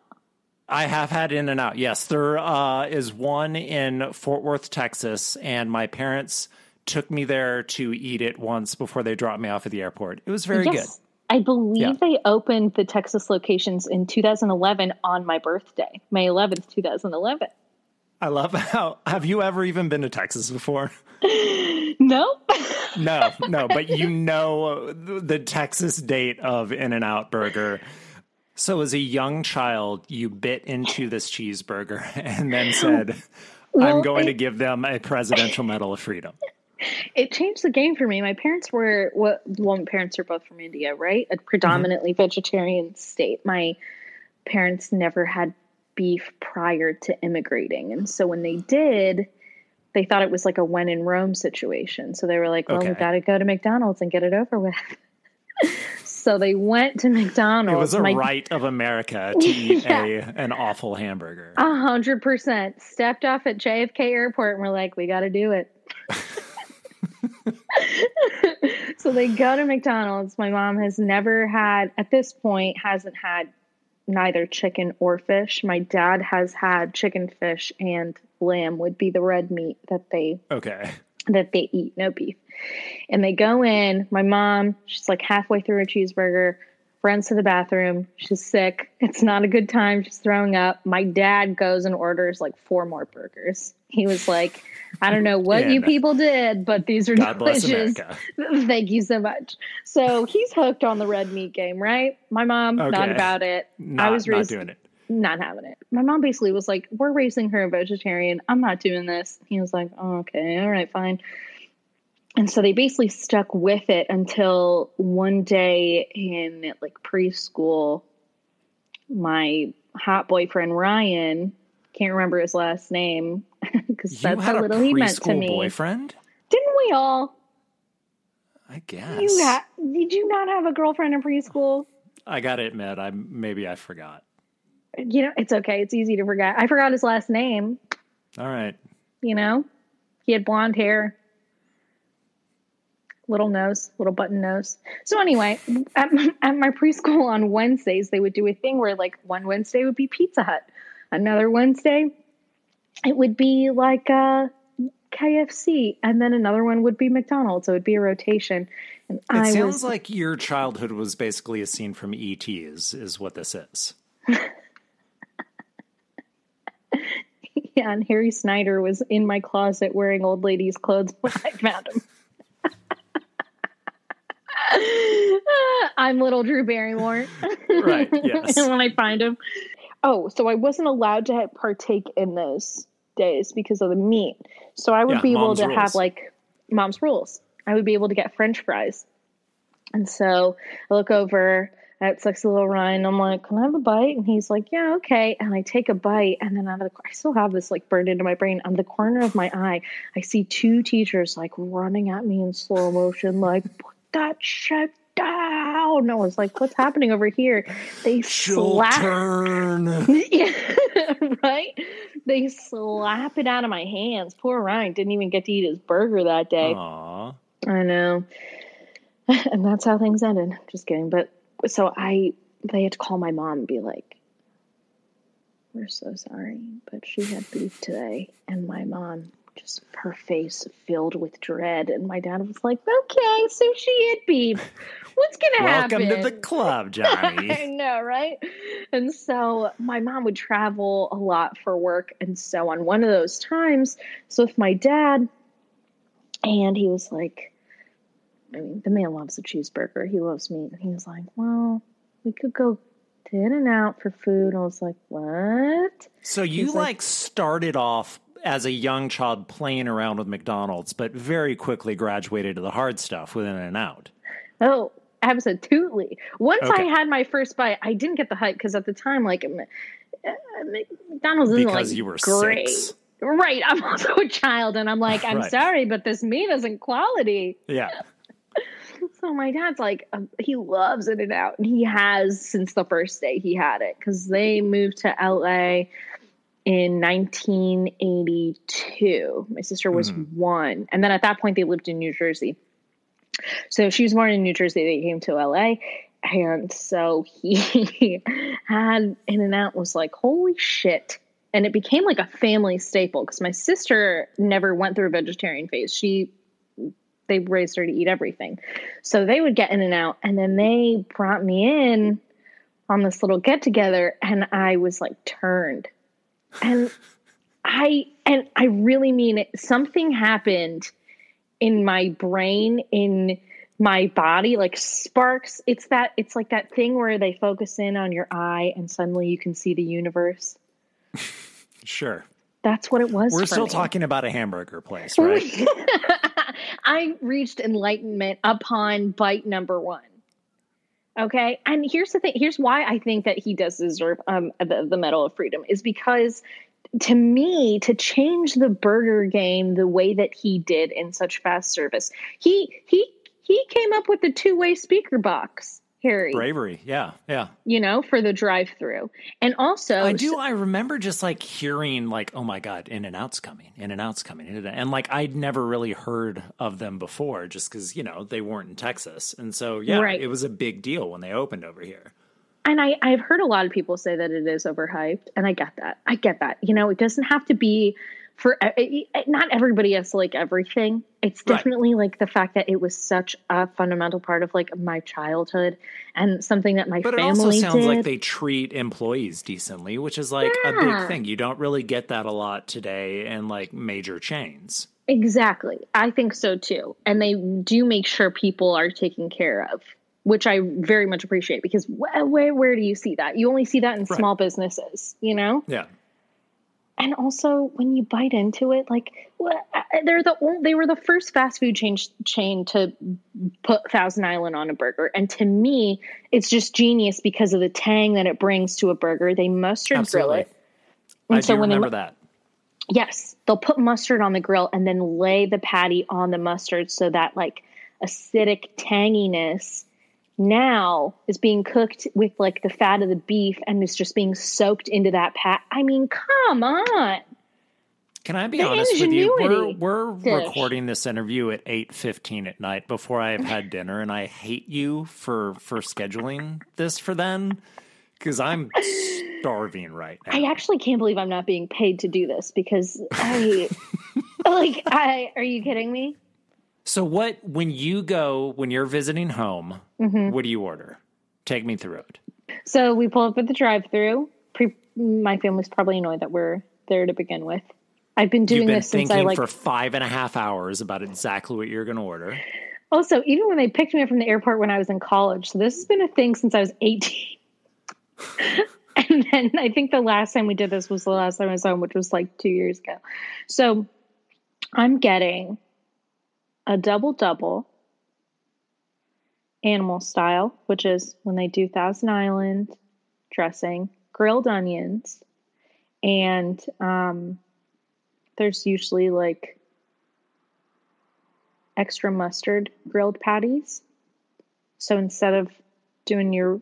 D: I have had In and Out. Yes, there uh, is one in Fort Worth, Texas, and my parents took me there to eat it once before they dropped me off at the airport. It was very good.
E: I believe
D: Yeah.
E: they opened the Texas locations in 2011 on my birthday, May 11th, 2011.
D: I love how. Have you ever even been to Texas before?
E: No,
D: No, no, but you know the Texas date of In and Out Burger. So, as a young child, you bit into this cheeseburger and then said, I'm
E: Well,
D: going to give them a Presidential Medal of Freedom.
E: it changed the game for me. My parents were what? Well, my parents are both from India, right? A predominantly vegetarian state. My parents never had beef prior to immigrating, and so when they did, they thought it was like a when in Rome situation. So they were like, "Well, we
D: Okay.
E: got to go to McDonald's and get it over with." so they went to McDonald's.
D: It was a
E: My-
D: right of America to eat
E: Yeah.
D: a an awful hamburger.
E: A hundred percent. Stepped off at JFK Airport and we're like, we got to do it. so they go to McDonald's. My mom has never had, at this point, hasn't had neither chicken or fish. My dad has had chicken, fish, and lamb would be the red meat that they
D: Okay.
E: that they eat, no beef. And they go in. My mom, she's like halfway through a cheeseburger, runs to the bathroom. She's sick. It's not a good time. She's throwing up. My dad goes and orders like four more burgers. He was like, I don't know what you
D: And-
E: people did, but these are
D: God
E: delicious. Thank you so much. So he's hooked on the red meat game, right? My mom, not about it.
D: Not,
E: I was
D: not doing it.
E: not having it. My mom basically was like, "We're raising her a vegetarian. I'm not doing this." He was like, oh, "Okay, all right, fine." And so they basically stuck with it until one day in like preschool, my hot boyfriend Ryan can't remember his last name because that's how little he meant to me.
D: boyfriend?
E: Didn't we all?
D: I guess.
E: You ha- did you not have a girlfriend in preschool?
D: I gotta admit, I maybe I forgot.
E: You know, it's okay. It's easy to forget. I forgot his last name.
D: All right.
E: you know he had blonde hair little nose little button nose so anyway at my, at my preschool on wednesdays they would do a thing where like one wednesday would be pizza hut another wednesday it would be like uh kfc and then another one would be mcdonald's so it would be a rotation and
D: It
E: i
D: sounds
E: was
D: like your childhood was basically a scene from ET. Is is what this is?
E: yeah and harry snyder was in my closet wearing old ladies' clothes when i found him I'm little Drew Barrymore.
D: Right, yes.
E: when I find him. Oh, so I wasn't allowed to partake in those days because of the meat. So I would
D: Yeah,
E: be able to
D: rules.
E: have like mom's rules. I would be able to get French fries. And so I look over at sexy little Ryan. I'm like, "Can I have a bite?" And he's like, "Yeah, okay." And I take a bite, and then out of the I still have this like burned into my brain. On the corner of my eye, I see two teachers like running at me in slow motion, like, "Put that shut down!" I was like, "What's happening over here?" They slap. Yeah, right? They slap it out of my hands. Poor Ryan didn't even get to eat his burger that day.
D: Aw.
E: I know. And that's how things ended. Just kidding. But so I, they had to call my mom and be like, we're so sorry, but she had beef today. And my mom, just her face filled with dread. And my dad was like, okay, so she had beef. What's going to happen?
D: Welcome to the club,
E: Jani.
D: I
E: know, right? And so my mom would travel a lot for work. And so on one of those times, so with my dad, and he was like, I mean, the man loves a cheeseburger. He loves meat. And he was like, well, we could go to In and Out for food. I was like, what?
D: so you like,
E: like-
D: started off as a young child playing around with McDonald's, but very quickly graduated to the hard stuff within and Out.
E: Oh, absolutely. Once I had my first bite, I didn't get the hype because at the time, like, uh, McDonald's isn't
D: Because
E: like
D: you were
E: great.
D: six.
E: Right. I'm also a child, and I'm like, I'm
D: Right.
E: sorry, but this meat isn't quality.
D: Yeah.
E: So my dad's like, um, he loves In and Out, and he has since the first day he had it because they moved to LA in 1982. My sister was hmm. one. And then at that point, they lived in New Jersey. So she was born in New Jersey. They came to LA. And so he had In and Out was like, holy shit. And it became like a family staple because my sister never went through a vegetarian phase. She they raised her to eat everything. So they would get in and out. And then they brought me in on this little get together and I was like turned. And I and I really mean it. Something happened in my brain, in my body, like sparks. It's that it's like that thing where they focus in on your eye and suddenly you can see the universe.
D: Sure.
E: That's what it was.
D: We're still
E: me.
D: talking about a hamburger place, right?
E: I reached enlightenment upon bite number one. Okay. And here's the thing here's why I think that he does deserve um, the, the Medal of Freedom is because to me, to change the burger game the way that he did in such fast service, he he he came up with the two-way speaker box, Harry.
D: Bravery. Yeah. Yeah.
E: You know, for the drive-through. And also
D: I do. I remember just like hearing like, oh my god, In and Out's coming, In and Out's coming, In-N-Out. and like I'd never really heard of them before, just because you know they weren't in Texas, and so yeah,
E: Right.
D: it was a big deal when they opened over here.
E: And I, I've heard a lot of people say that it is overhyped, and I get that. I get that. You know, it doesn't have to be for it- it- not everybody has to like everything. It's
D: Right.
E: definitely like the fact that it was such a fundamental part of like my childhood and something that my
D: But it
E: family
D: also sounds
E: did.
D: like they treat employees decently, which is like a big thing. You don't really get that a lot today in like major chains.
E: Exactly. I think so too. And they do make sure people are taken care of, which I very much appreciate because wh- where where do you see that? You only see that in
D: Right.
E: small businesses, you know?
D: Yeah.
E: And also when you bite into it, like they're the ol- they were the first fast food chain chain to put Thousand Island on a burger, and to me, it's just genius because of the tang that it brings to a burger. They mustard grill it, and
D: I
E: so when they
D: remember
E: mu-
D: that.
E: Yes, they'll put mustard on the grill and then lay the patty on the mustard so that like acidic tanginess now is being cooked with like the fat of the beef and is just being soaked into that pat. I mean, come on.
D: Can I be
E: The
D: honest with you? We're we're
E: dish.
D: recording this interview at eight fifteen at night before I have had dinner, and I hate you for for scheduling this for then because I'm starving right now.
E: I actually can't believe I'm not being paid to do this because I like I are you kidding me?
D: So what when you go when you're visiting home?
E: Mm-hmm.
D: What do you order? Take me through it.
E: So we pull up at the drive-through. Pre- my family's probably annoyed that we're there to begin with. I've been doing
D: been
E: this since I like
D: for five and a half hours about exactly what you're going to order.
E: Also, even when they picked me up from the airport when I was in college, so this has been a thing since I was 18. and then I think the last time we did this was the last time I was home, which was like two years ago. So I'm getting a double double animal style, which is when they do Thousand Island dressing, grilled onions, and um, there's usually like extra mustard grilled patties. So instead of doing your,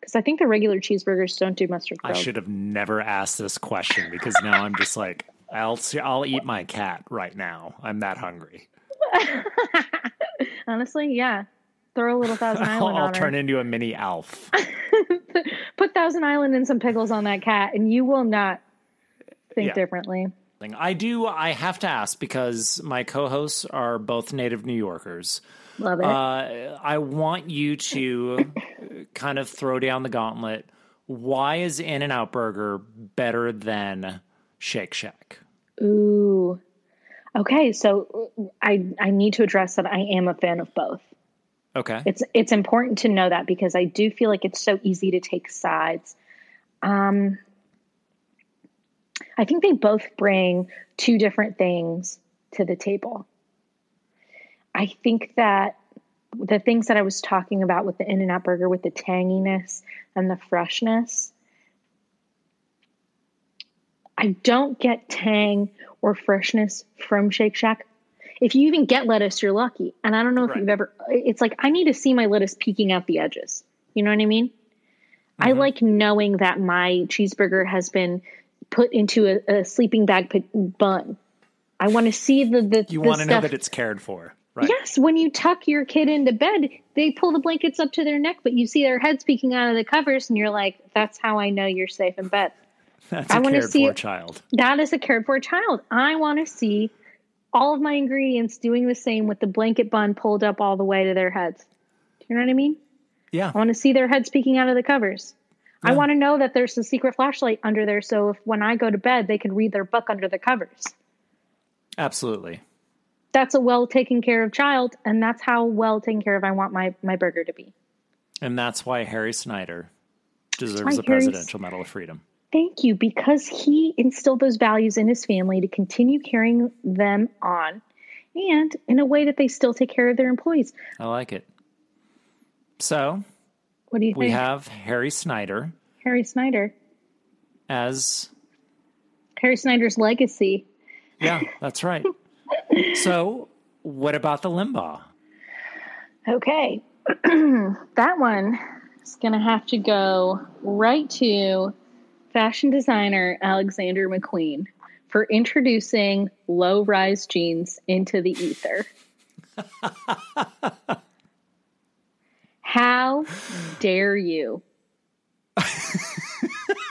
E: because I think the regular cheeseburgers don't do mustard
D: I should have never asked this question because now I'm just like I'll I'll eat my cat right now. I'm that hungry.
E: Honestly, yeah. Throw a little Thousand
D: I'll,
E: Island
D: I'll
E: on
D: turn into a mini Alf.
E: Put Thousand Island and some pickles on that cat, and you will not think
D: Yeah.
E: differently.
D: I do. I have to ask because my co-hosts are both native New Yorkers.
E: Love it.
D: Uh, I want you to kind of throw down the gauntlet. Why is In and Out Burger better than Shake Shack?
E: Ooh. Okay, so I I need to address that I am a fan of both.
D: Okay.
E: It's it's important to know that because I do feel like it's so easy to take sides. Um, I think they both bring two different things to the table. I think that the things that I was talking about with the In and Out burger, with the tanginess and the freshness, I don't get tang or freshness from Shake Shack. If you even get lettuce, you're lucky. And I don't know if
D: Right.
E: you've ever, it's like I need to see my lettuce peeking out the edges. You know what I mean? I mm-hmm. like knowing that my cheeseburger has been put into a, a sleeping bag put, bun. I want to see the the.
D: You want to know that it's cared for, right?
E: Yes, when you tuck your kid into bed, they pull the blankets up to their neck, but you see their heads peeking out of the covers, and you're like, "That's how I know you're safe in bed."
D: That's
E: I
D: a
E: wanna
D: cared
E: see
D: for
E: it-
D: child.
E: That is a cared for child. I want to see all of my ingredients doing the same with the blanket bun pulled up all the way to their heads. Do you know what I mean?
D: Yeah.
E: I want to see their heads peeking out of the covers. I want to know that there's a secret flashlight under there, so if when I go to bed, they can read their book under the covers.
D: Absolutely.
E: That's a well taken care of child, and that's how well taken care of I want my my burger to be.
D: And that's why Harry Snyder deserves the
E: Harry's-
D: Presidential Medal of Freedom.
E: Thank you, because he instilled those values in his family to continue carrying them on, and in a way that they still take care of their employees.
D: I like it. So
E: What do you think?
D: we have Harry Snyder
E: Harry Snyder?
D: as
E: Harry Snyder's legacy.
D: yeah, that's right. so what about the Limbaugh?
E: Okay, that one is going to have to go right to fashion designer Alexander McQueen for introducing low rise jeans into the ether. How dare you?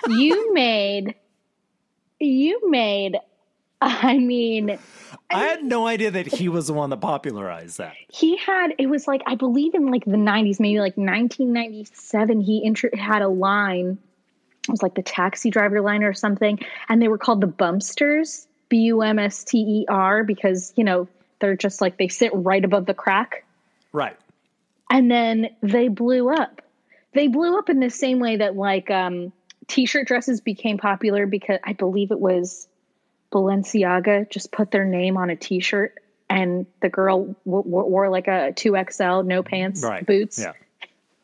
E: you made, you made, I mean,
D: I had no idea that he was the one that popularized that.
E: he had it was like i believe in like the 90s maybe like 1997 he intro- had a line it was like the taxi driver line or something and they were called the bumsters, b-u-m-s-t-e-r because you know they're just like they sit right above the crack
D: Right.
E: and then they blew up they blew up in the same way that like um t-shirt dresses became popular because i believe it was balenciaga just put their name on a t-shirt and the girl w- w- wore like a 2xl no pants
D: Right.
E: boots
D: Yeah.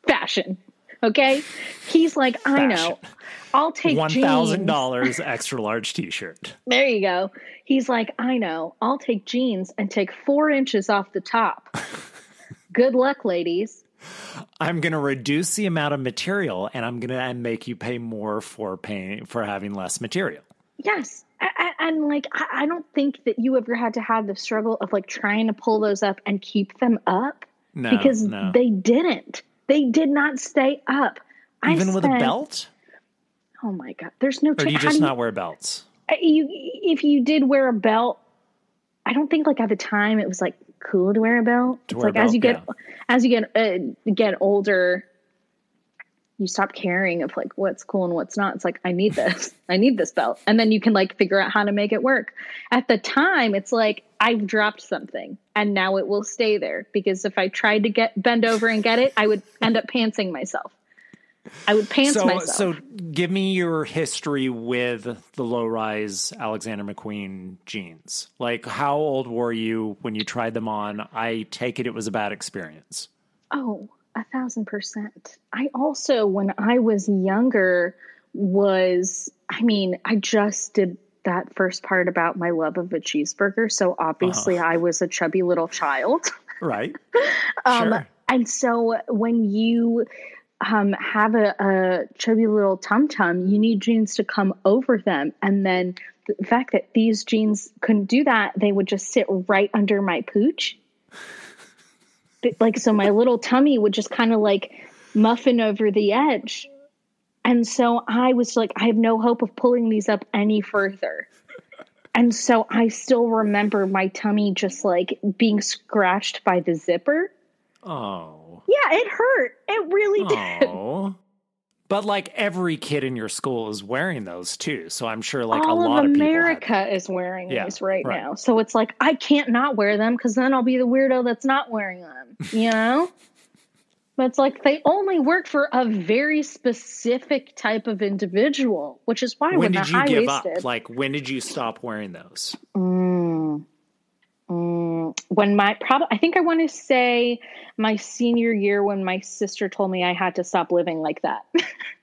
E: fashion okay he's like i know i'll take jeans.
D: thousand dollars extra large t shirt.
E: there you go he's like i know i'll take jeans and take four inches off the top good luck ladies
D: I'm gonna reduce the amount of material and I'm gonna make you pay more for paying for having less material.
E: Yes. I, I, and like, I, I don't think that you ever had to have the struggle of like trying to pull those up and keep them up
D: No,
E: because
D: no.
E: they didn't. They did not stay up. I
D: Even with a belt?
E: Oh my God. There's no
D: Or do you just
E: do
D: not wear belts?
E: you, if you did wear a belt, I don't think like at the time it was like cool to wear a belt. It's like as you get
D: yeah.
E: as you get uh, get older, you stop caring of like what's cool and what's not. It's like I need this, I need this belt, and then you can like figure out how to make it work. At the time, it's like I've dropped something, and now it will stay there because if I tried to get bend over and get it, I would end up pantsing myself. I would pants
D: So,
E: myself.
D: so give me your history with the low rise Alexander McQueen jeans. Like, how old were you when you tried them on? I take it it was a bad experience.
E: Oh, a thousand percent. I also, when I was younger, was, I mean, I just did that first part about my love of a cheeseburger. So obviously, I was a chubby little child.
D: Right.
E: Um,
D: Sure.
E: And so when you um, have a, a chubby little tum tum, you need jeans to come over them. And then the fact that these jeans couldn't do that, they would just sit right under my pooch. Like, so my little tummy would just kind of like muffin over the edge. And so I was like, I have no hope of pulling these up any further. And so I still remember my tummy just like being scratched by the zipper.
D: Oh.
E: Yeah, it hurt. It really did.
D: But like every kid in your school is wearing those too. So I'm sure like
E: All
D: a lot
E: of
D: of, people have
E: America is wearing
D: Yeah,
E: these right,
D: right.
E: now. So it's like I can't not wear them because then I'll be the weirdo that's not wearing them. You know? but it's like they only work for a very specific type of individual, which is why
D: When
E: when
D: did you give up? Like when did you stop wearing those?
E: Mm. Mm. When my probably, I think I want to say my senior year when my sister told me I had to stop living like that.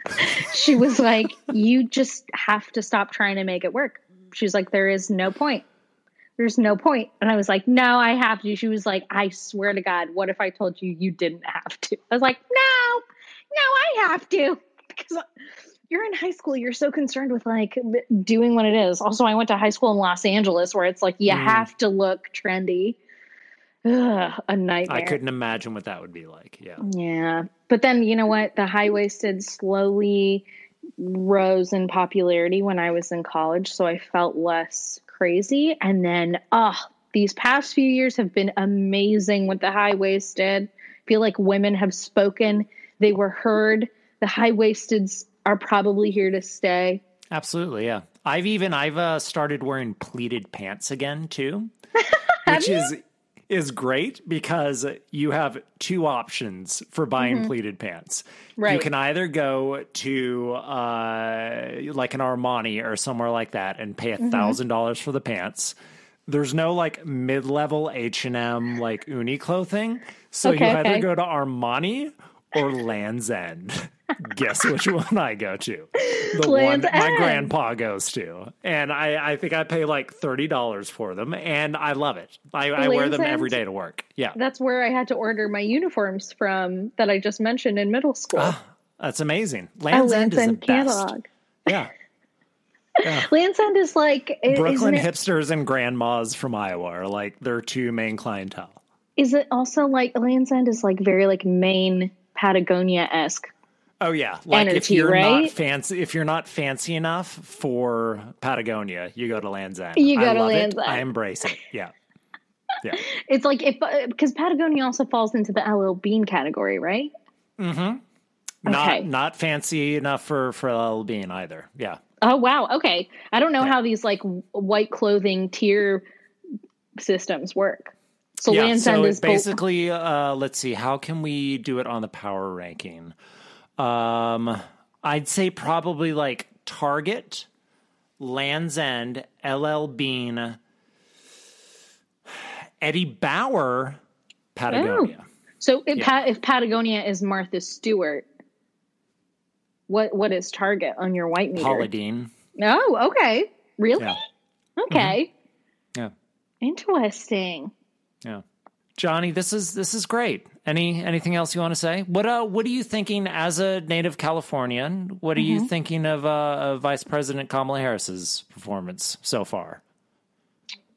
E: she was like, "You just have to stop trying to make it work." She was like, "There is no point. There's no point." And I was like, "No, I have to." She was like, "I swear to God, what if I told you you didn't have to?" I was like, "No, no, I have to." Because you're in high school. You're so concerned with like doing what it is. Also, I went to high school in Los Angeles where it's like you
D: Mm.
E: have to look trendy. Ugh, a nightmare.
D: I couldn't imagine what that would be like. Yeah.
E: Yeah. But then you know what? The high waisted slowly rose in popularity when I was in college. So I felt less crazy. And then, oh, these past few years have been amazing with the high waisted. feel like women have spoken, they were heard. The high waisteds are probably here to stay.
D: Absolutely, yeah. I've even I've uh, started wearing pleated pants again too, which is is great because you have two options for buying pleated pants.
E: Right.
D: You can either go to uh, like an Armani or somewhere like that and pay a thousand dollars for the pants. There's no like mid level H and M like Uniqlo thing, so
E: Okay,
D: you either
E: okay.
D: go to Armani or Land's End. Guess which one I go to? The
E: Land's
D: one my
E: End.
D: grandpa goes to, and I I think I pay like thirty dollars for them, and I love it. I, I wear them every
E: End?
D: day to work. Yeah,
E: That's where I had to order my uniforms from that I just mentioned in middle school.
D: Ah, that's amazing. Land's End
E: Land's End
D: best.
E: catalog.
D: Yeah,
E: Land's End is like,
D: Brooklyn
E: it,
D: hipsters and grandmas from Iowa are like their two main clientele.
E: is it also like Land's End is like very like Maine Patagonia esque.
D: Oh yeah, like if you're not
E: right?
D: fancy, if you're not fancy enough for Patagonia, you go to Land's End.
E: You go
D: I
E: to Land's
D: it. I embrace it. Yeah, yeah.
E: It's like if uh, because Patagonia also falls into the LL Bean category, right? Mm-hmm.
D: Not
E: Okay.
D: not fancy enough for for LL Bean either. Yeah.
E: Oh wow, okay. I don't know how these like white clothing tier systems work. So
D: yeah,
E: Land's
D: so
E: End is
D: basically uh, let's see how can we do it on the power ranking um i'd say probably like target lands end ll bean eddie bauer patagonia
E: So if,
D: Yeah.
E: Pa- if Patagonia is Martha Stewart, what what is Target on your white meter?
D: paula deen
E: Oh, okay. Really?
D: yeah
E: Okay.
D: yeah
E: Interesting.
D: Yeah Jani this is this is great any anything else you want to say what uh what are you thinking as a native californian what are
E: Mm-hmm.
D: you thinking of uh of vice president kamala harris's performance so far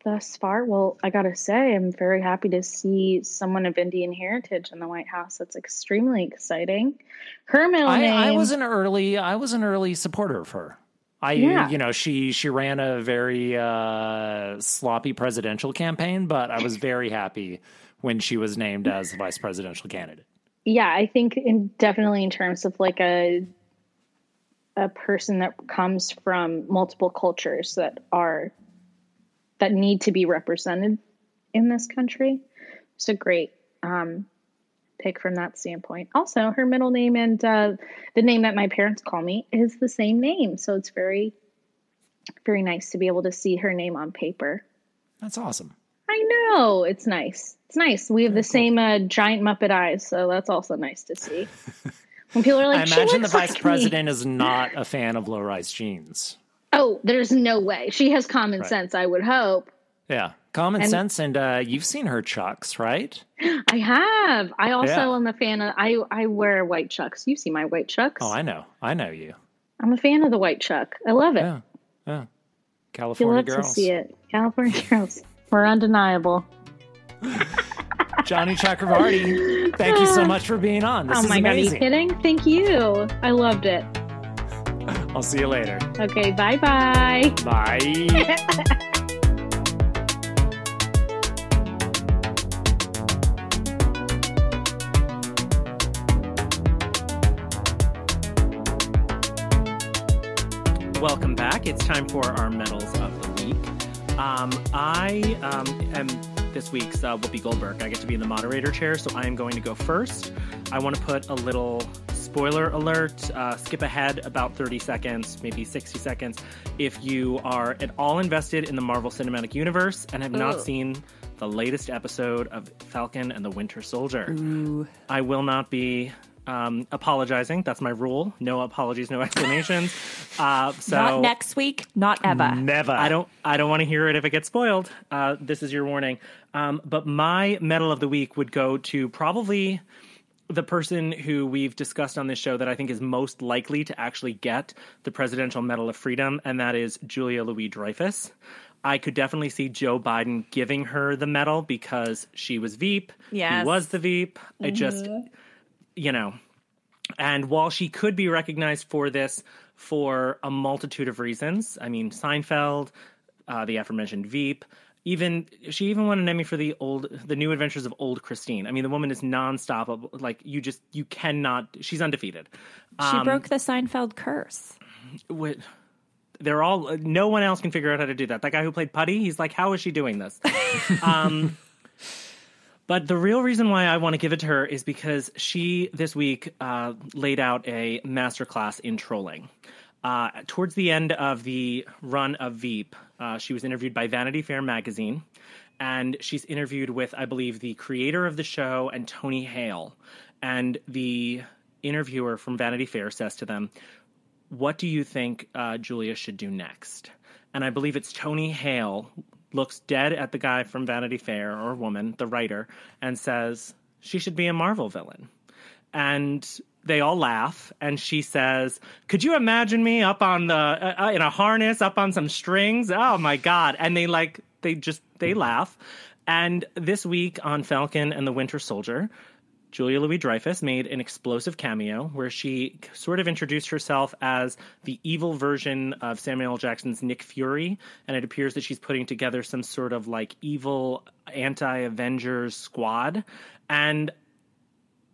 E: Thus far, well, I gotta say, I'm very happy to see someone of Indian heritage in the White House. That's extremely exciting. Her middle
D: I,
E: name.
D: I was an early I was an early supporter of her. I
E: Yeah.
D: you know she she ran a very uh, sloppy presidential campaign, but I was very happy when she was named as the vice presidential candidate.
E: yeah, I think in definitely in terms of like a a person that comes from multiple cultures that are that need to be represented in this country. It's a great um, pick from that standpoint. Also, her middle name and uh, the name that my parents call me is the same name, so it's very very nice to be able to see her name on paper.
D: That's awesome.
E: I know it's nice. It's nice. We have the same uh, giant Muppet eyes, so that's also nice to see. When people are like,
D: I
E: "She
D: imagine the vice
E: like me."
D: president is not a fan of low rise jeans.
E: Oh, there's no way. She has common sense. I would hope.
D: Yeah, common
E: And-
D: sense, and uh, you've seen her chucks, right?
E: I have. I also
D: Yeah.
E: am a fan of. I I wear white chucks. You see my white chucks.
D: Oh, I know, I know you.
E: I'm a fan of the white chuck. I love it.
D: Yeah, yeah.
E: you
D: California
E: love
D: girls.
E: to see it. California girls. We're undeniable.
D: Jani Chakravarti, thank you so much for being on. This
E: oh
D: is
E: my god, are you kidding? Thank you. I loved it.
D: I'll see you later.
E: Okay, Bye bye
D: bye.
B: It's time for our medals of the week. Um, I um, am this week's uh, Whoopi Goldberg. I get to be in the moderator chair, so I am going to go first. I want to put a little spoiler alert, uh, skip ahead about 30 seconds, maybe 60 seconds, if you are at all invested in the Marvel Cinematic Universe and have not seen the latest episode of Falcon and the Winter Soldier. I will not be um, apologizing. That's my rule. No apologies, no explanations. Uh, so
C: Not next week, not ever.
D: Never.
B: I don't. I don't want to hear it if it gets spoiled. Uh, this is your warning. Um, but my medal of the week would go to probably the person who we've discussed on this show that I think is most likely to actually get the Presidential Medal of Freedom, and that is Julia Louis Dreyfus. I could definitely see Joe Biden giving her the medal because she was Veep.
C: Yes.
B: He was the Veep. I just, you know, and while she could be recognized for this for a multitude of reasons, I mean, Seinfeld, uh, the aforementioned Veep, even she even won an Emmy for the old, the New Adventures of Old Christine. I mean, the woman is nonstop. Like you just, you cannot. She's undefeated.
C: She broke the Seinfeld curse.
B: With, they're all. No one else can figure out how to do that. That guy who played Puddy, he's like, how is she doing this? um, but the real reason why I want to give it to her is because she this week uh, laid out a masterclass in trolling. Uh, towards the end of the run of Veep, uh, she was interviewed by Vanity Fair magazine, and she's interviewed with, I believe, the creator of the show and Tony Hale. And the interviewer from Vanity Fair says to them, What do you think uh, Julia should do next? And I believe it's Tony Hale looks dead at the guy from Vanity Fair or woman, the writer, and says, She should be a Marvel villain. And they all laugh and she says could you imagine me up on the uh, in a harness up on some strings? Oh my god. And they like they just they laugh. And this week on falcon and the winter soldier Julia Louis Dreyfus made an explosive cameo where she sort of introduced herself as the evil version of Samuel Jackson's Nick Fury, and it appears that she's putting together some sort of like evil anti Avengers squad. And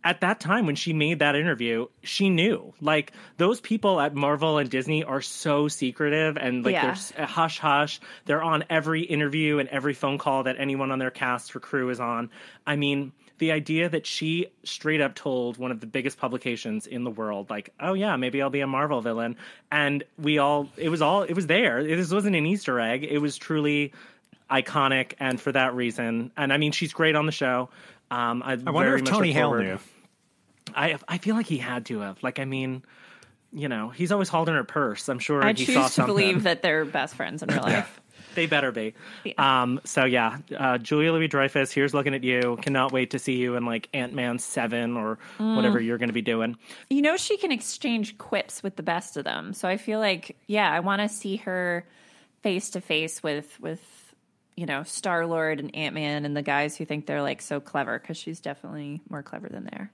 B: at that time when she made that interview, she knew. Like those people at Marvel and Disney are so secretive and like
C: Yeah.
B: they're hush hush. They're on every interview and every phone call that anyone on their cast or crew is on. I mean, the idea that she straight up told one of the biggest publications in the world, like, "Oh yeah, maybe I'll be a Marvel villain," and we all, it was all, it was there. This wasn't an Easter egg. It was truly iconic, and for that reason, and I mean, she's great on the show. Um, I,
D: I wonder
B: very
D: if
B: much
D: Tony Hale knew.
B: I I feel like he had to have. Like, I mean, you know, he's always holding her purse. I'm sure
C: I
B: he
C: choose
B: saw
C: to believe that they're best friends in real life.
B: They better be. Um, so yeah, uh, Julia Louis Dreyfus. Here's looking at you. Cannot wait to see you in like Ant Man seven or whatever
C: Mm.
B: you're going to be doing.
C: you know she can exchange quips with the best of them so i feel like yeah i want to see her face to face with with you know star lord and ant-man and the guys who think they're like so clever because she's definitely more clever than they are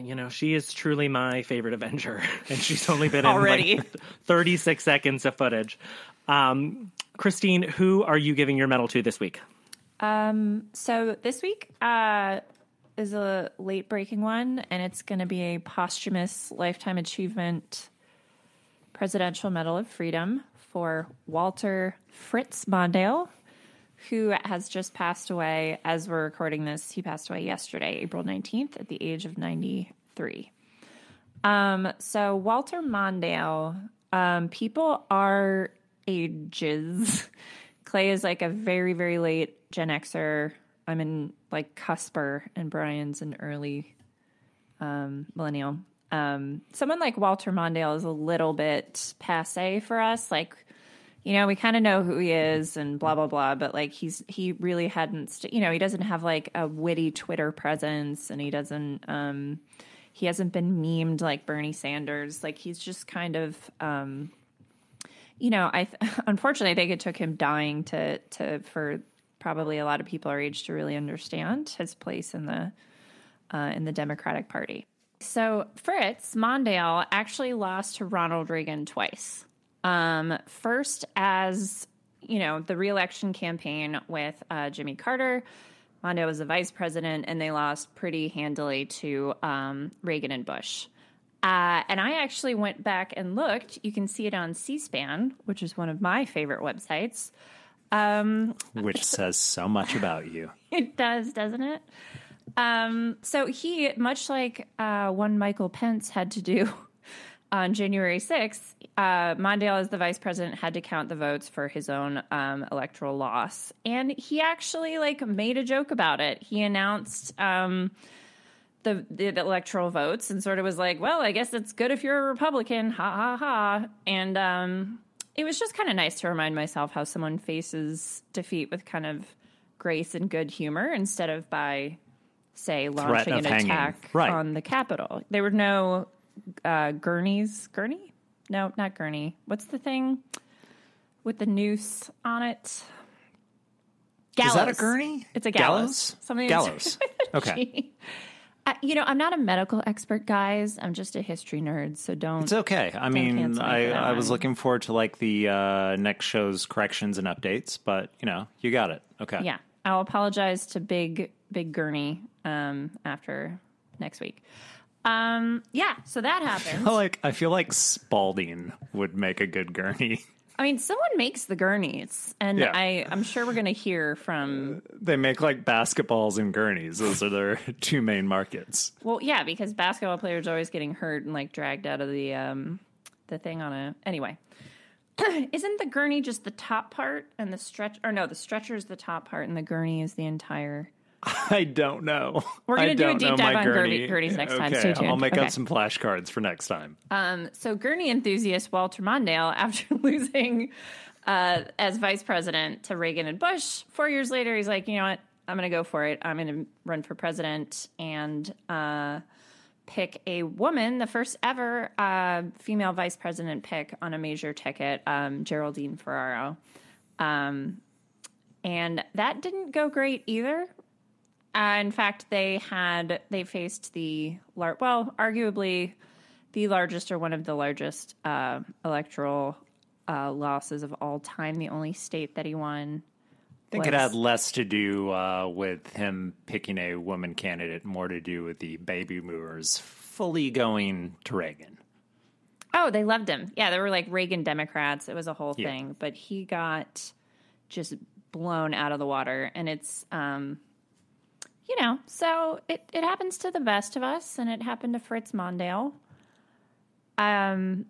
B: you know, she is truly my favorite Avenger, and she's only been
C: Already.
B: in like 36 seconds of footage. Um, Christine, who are you giving your medal to this week?
C: so this week uh is a late breaking one and it's going to be a posthumous lifetime achievement presidential medal of freedom for walter fritz mondale who has just passed away. As we're recording this he passed away yesterday april 19th at the age of 93 um so walter mondale um people are ages clay is like a very very late gen xer. I'm in like cusper and brian's an early um millennial. Um someone like walter mondale is a little bit passe for us like you know, we kind of know who he is and blah blah blah, but like he's he really hadn't, st- you know, he doesn't have like a witty Twitter presence, and he doesn't, um, he hasn't been memed like Bernie Sanders. Like he's just kind of, um, you know, I th- unfortunately I think it took him dying to to for probably a lot of people our age to really understand his place in the uh, in the Democratic Party. So Fritz Mondale actually lost to Ronald Reagan twice. Um, first, as you know, the reelection campaign with uh, Jimmy Carter. Mondale was the vice president, and they lost pretty handily to um, Reagan and Bush. Uh, and I actually went back and looked. You can see it on C SPAN, which is one of my favorite websites.
D: which says so much about you.
C: It does, doesn't it? Um, so he, much like uh, one Michael Pence had to do on January 6th, uh, Mondale, as the vice president, had to count the votes for his own um, electoral loss. And he actually like made a joke about it. He announced um, the, the electoral votes and sort of was like, "Well, I guess it's good if you're a Republican." Ha ha ha. And um, it was just kind of nice to remind myself how someone faces defeat with kind of grace and good humor instead of by say, launching an
D: hanging.
C: attack
D: Right.
C: on the Capitol. There were no uh, gurneys. Gurney? No, not gurney. What's the thing with the noose on it? Gallows.
D: Is that a gurney?
C: It's a gallows.
D: Gallows? Gallows. Okay.
C: Uh, you know, I'm not a medical expert, guys. I'm just a history nerd, so don't.
D: It's okay. I mean, I, I was looking forward to like the uh, next show's corrections and updates, but you know, you got it. Okay.
C: Yeah, I'll apologize to Big Big Gurney um, after next week. Um, yeah, so that happened.
D: I feel like I feel like Spalding would make a good gurney.
C: I mean, someone makes the gurneys, and
D: Yeah.
C: I I'm sure we're going to hear from.
D: They make like basketballs and gurneys. Those are their two main markets.
C: Well, yeah, because basketball players are always getting hurt and like dragged out of the um the thing on a anyway. Isn't the gurney just the top part and the stretch or no, the stretcher is the top part and the gurney is the entire
D: I don't know.
C: We're gonna do a deep dive on gurney-
D: gurney.
C: gurneys next time.
D: Okay,
C: Stay tuned.
D: I'll make
C: Okay.
D: up some flashcards for next time.
C: Um, so Gurney enthusiast Walter Mondale, after losing uh, as vice president to Reagan and Bush, four years later, he's like, you know what? I'm going to go for it. I'm going to run for president and uh, pick a woman, the first ever uh, female vice president pick on a major ticket, um, Geraldine Ferraro. Um, and that didn't go great either. Uh, in fact, they had they faced the lar- well, arguably the largest or one of the largest uh, electoral uh, losses of all time. The only state that he won.
D: I think it had less to do uh, with him picking a woman candidate, more to do with the baby boomers fully going to Reagan.
C: Oh, they loved him. Yeah, there were like Reagan Democrats. It was a whole
D: Yeah.
C: thing, but he got just blown out of the water, and it's um, you know, so it it happens to the best of us, and it happened to Fritz Mondale. Um,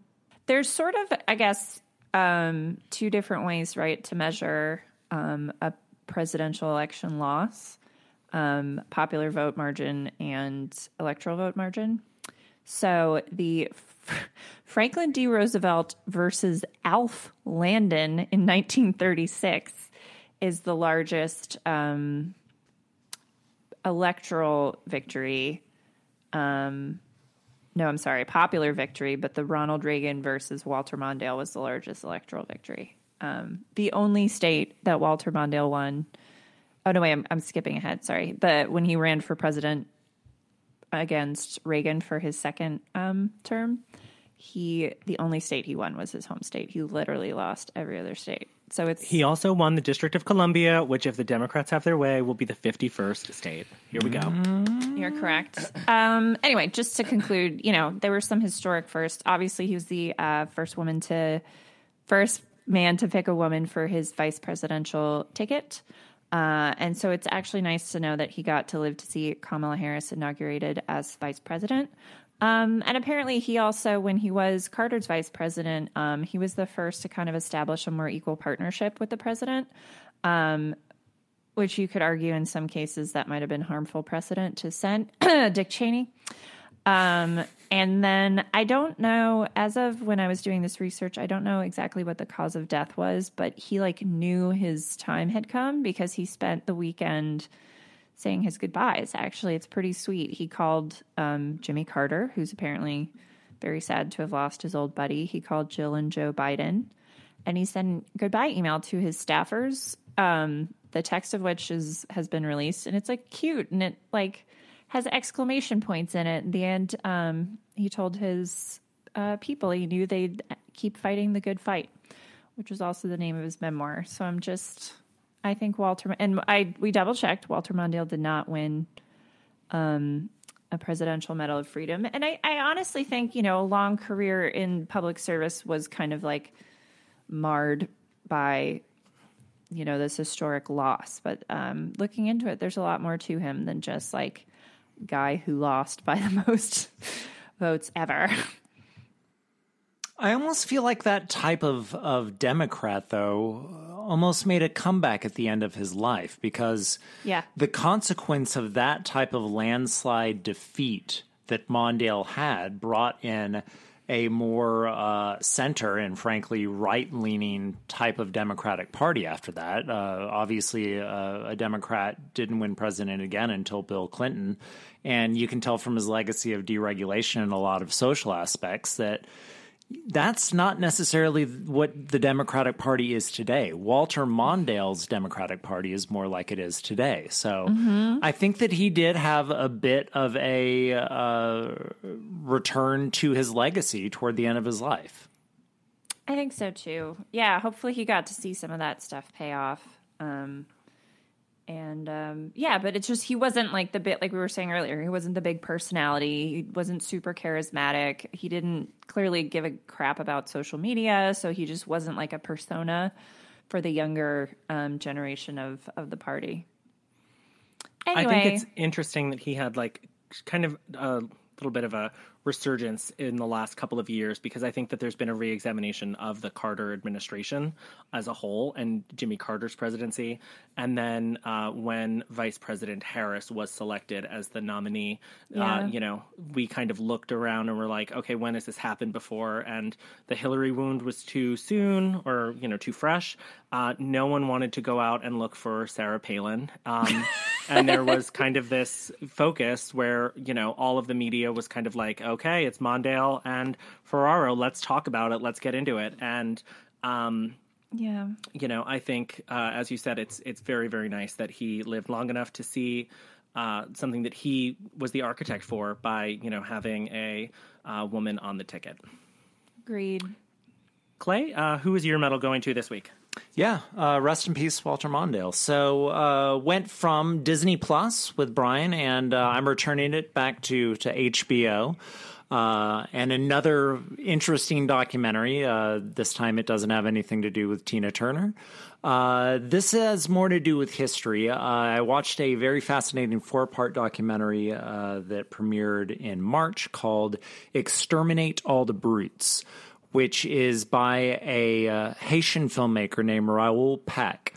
C: there's sort of, I guess, um, two different ways, right, to measure um, a presidential election loss: um, popular vote margin and electoral vote margin. So the Franklin D. Roosevelt versus Alf Landon in 1936 is the largest um, electoral victory. Um, no, I'm sorry, popular victory, but the Ronald Reagan versus Walter Mondale was the largest electoral victory. Um, the only state that Walter Mondale won. Oh no, wait, I'm, I'm skipping ahead. Sorry, but when he ran for president against Reagan for his second um, term, he the only state he won was his home state. He literally lost every other state. So it's
B: He also won the District of Columbia, which, if the Democrats have their way, will be the 51st state. Here we go.
C: You're correct. Um, anyway, just to conclude, you know, there were some historic firsts. Obviously, he was the uh, first woman to, first man to pick a woman for his vice presidential ticket. Uh, and so it's actually nice to know that he got to live to see Kamala Harris inaugurated as vice president. Um, and apparently, he also, when he was Carter's vice president, um, he was the first to kind of establish a more equal partnership with the president which you could argue in some cases that might have been harmful precedent to send Dick Cheney. Um, and then I don't know, as of when I was doing this research, I don't know exactly what the cause of death was, but he like knew his time had come because he spent the weekend saying his goodbyes. Actually, it's pretty sweet. He called um, Jimmy Carter, who's apparently very sad to have lost his old buddy. He called Jill and Joe Biden, and he sent goodbye email to his staffers. Um, the text of which is has been released, and it's like cute, and it like has exclamation points in it. At the end, um, he told his uh, people he knew they'd keep fighting the good fight, which was also the name of his memoir. So I'm just, I think Walter and I we double checked. Walter Mondale did not win um, a presidential medal of freedom, and I, I honestly think you know a long career in public service was kind of like marred by you know this historic loss. But um, looking into it, there's a lot more to him than just like guy who lost by the most votes ever.
D: I almost feel like that type of, of Democrat, though, almost made a comeback at the end of his life because
C: Yeah.
D: the consequence of that type of landslide defeat that Mondale had brought in a more uh, center and frankly right leaning type of Democratic Party after that. Uh, obviously, uh, a Democrat didn't win president again until Bill Clinton. And you can tell from his legacy of deregulation and a lot of social aspects that that's not necessarily what the Democratic Party is today. Walter Mondale's Democratic Party is more like it is today. So mm-hmm. I think that he did have a bit of a uh, return to his legacy toward the end of his life.
C: I think so too. Yeah, hopefully he got to see some of that stuff pay off. Um, and um, yeah, but it's just he wasn't like the bit like we were saying earlier. He wasn't the big personality. He wasn't super charismatic. He didn't clearly give a crap about social media, so he just wasn't like a persona for the younger um, generation of of the party.
B: Anyway. I think it's interesting that he had like kind of a little bit of a resurgence in the last couple of years because I think that there's been a reexamination of the Carter administration as a whole and Jimmy Carter's presidency. And then uh, when Vice President Harris was selected as the nominee, uh, yeah. uh, you know, we kind of looked around and were like, okay, when has this happened before? And the Hillary wound was too soon or, you know, too fresh. Uh, no one wanted to go out and look for Sarah Palin. Um, and there was kind of this focus where, you know, all of the media was kind of like, okay, it's Mondale and Ferraro. Let's talk about it. Let's get into it. And um,
C: yeah,
B: you know, I think uh, as you said, it's it's very very nice that he lived long enough to see uh, something that he was the architect for by you know having a uh, woman on the ticket.
C: Agreed.
B: Clay, uh, who is your medal going to this week?
D: Yeah, uh, rest in peace, Walter Mondale. So uh, went from Disney Plus with Brian, and uh, I'm returning it back to to HBO. Uh, and another interesting documentary. Uh, this time, it doesn't have anything to do with Tina Turner. Uh, this has more to do with history. I watched a very fascinating four part documentary that premiered in March called "Exterminate All the Brutes." Which is by a uh, Haitian filmmaker named Raoul Peck.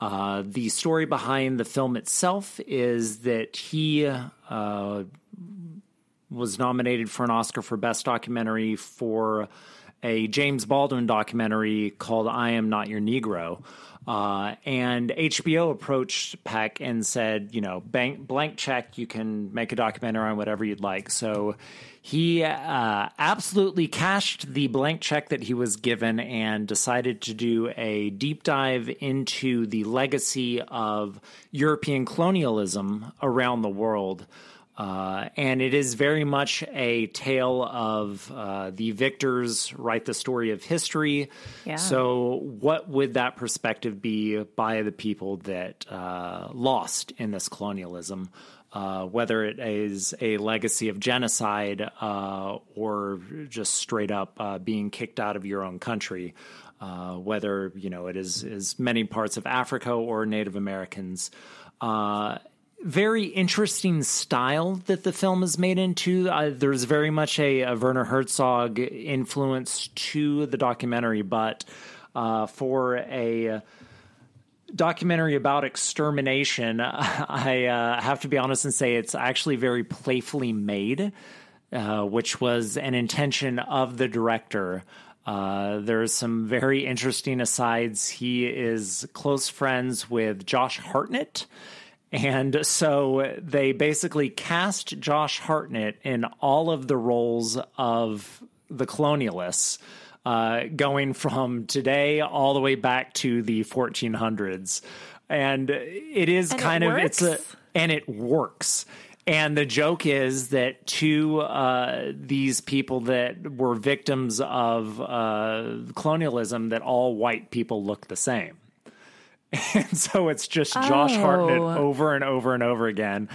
D: Uh, the story behind the film itself is that he uh, was nominated for an Oscar for Best Documentary for a James Baldwin documentary called I Am Not Your Negro. Uh, and HBO approached Peck and said, you know, bank, blank check, you can make a documentary on whatever you'd like. So he uh, absolutely cashed the blank check that he was given and decided to do a deep dive into the legacy of European colonialism around the world. Uh, and it is very much a tale of uh, the victors write the story of history. Yeah. So, what would that perspective be by the people that uh, lost in this colonialism? Uh, whether it is a legacy of genocide uh, or just straight up uh, being kicked out of your own country, uh, whether you know it is is many parts of Africa or Native Americans. Uh, very interesting style that the film is made into. Uh, there's very much a, a, Werner Herzog influence to the documentary, but for a documentary about extermination, I uh, have to be honest and say it's actually very playfully made, uh, which was an intention of the director. Uh, there's some very interesting asides. He is close friends with Josh Hartnett. And so they basically cast Josh Hartnett in all of the roles of the colonialists uh, going from today all the way back to the 1400s. And it is and kind it of it's a and it works. And the joke is that to uh, these people that were victims of uh, colonialism, that all white people look the same. And so it's just Josh oh. Hartnett over and over and over again.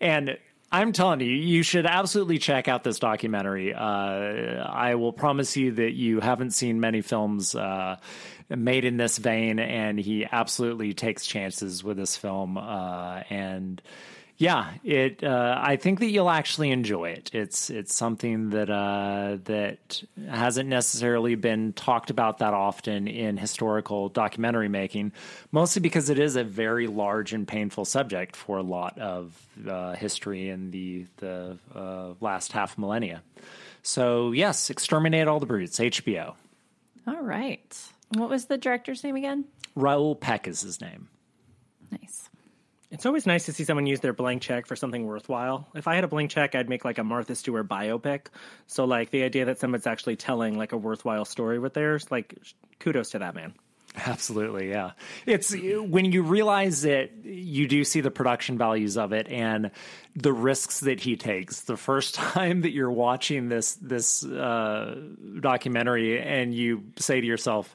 D: And I'm telling you, you should absolutely check out this documentary. Uh, I will promise you that you haven't seen many films uh, made in this vein, and he absolutely takes chances with this film. Uh, and Yeah, it. Uh, I think that you'll actually enjoy it. It's it's something that uh, that hasn't necessarily been talked about that often in historical documentary making, mostly because it is a very large and painful subject for a lot of uh, history in the the uh, last half millennia. So yes, exterminate all the brutes. HBO.
C: All right. What was the director's name again?
D: Raoul Peck is his name.
C: Nice.
B: It's always nice to see someone use their blank check for something worthwhile. If I had a blank check, I'd make like a Martha Stewart biopic. So like the idea that someone's actually telling like a worthwhile story with theirs, like kudos to that man.
D: Absolutely, yeah. It's when you realize that you do see the production values of it and the risks that he takes. The first time that you're watching this this uh, documentary and you say to yourself,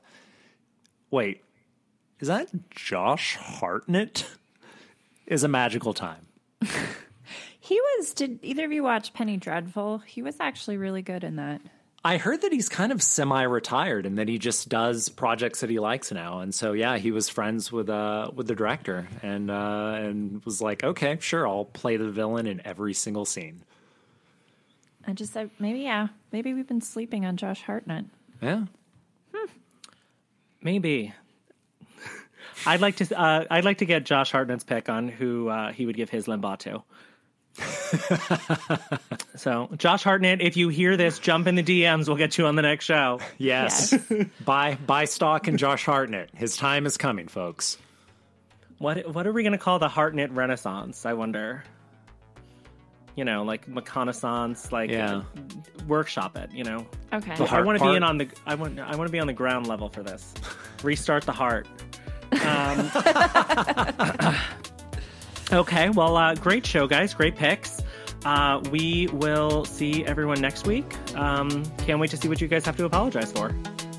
D: "Wait, is that Josh Hartnett?" Is a magical time.
C: He was. Did either of you watch Penny Dreadful? He was actually really good in that.
D: I heard that he's kind of semi-retired and that he just does projects that he likes now. And so, yeah, he was friends with uh with the director and uh, and was like, okay, sure, I'll play the villain in every single scene.
C: I just said maybe yeah, maybe we've been sleeping on Josh Hartnett.
D: Yeah,
B: Maybe. I'd like to. Uh, I'd like to get Josh Hartnett's pick on who uh, he would give his limbaugh to. so, Josh Hartnett, if you hear this, jump in the DMs. We'll get you on the next show.
D: yes. buy buy stock in Josh Hartnett. His time is coming, folks.
B: What What are we going to call the Hartnett Renaissance? I wonder. You know, like reconnaissance, like
D: Yeah.
B: workshop it. You know,
C: Okay.
B: I
D: heart
B: want to be in on the. I want. I want to be on the ground level for this. Restart the heart. Um, okay. Well, uh, great show, guys. Great picks. Uh, we will see everyone next week. Um, can't wait to see what you guys have to apologize for.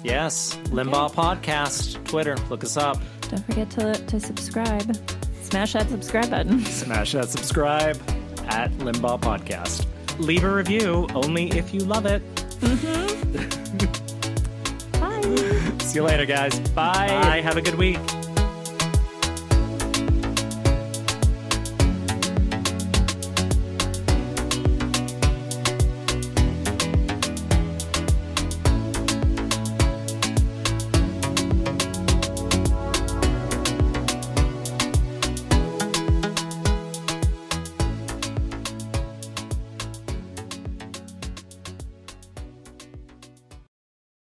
D: Yes, Limbaugh Podcast, Twitter, look us up.
C: Don't forget to to subscribe. Smash that subscribe button.
D: Smash that subscribe at Limbaugh Podcast.
B: Leave a review only if you love it.
C: Bye.
D: See you later, guys.
B: Bye. Have a good week.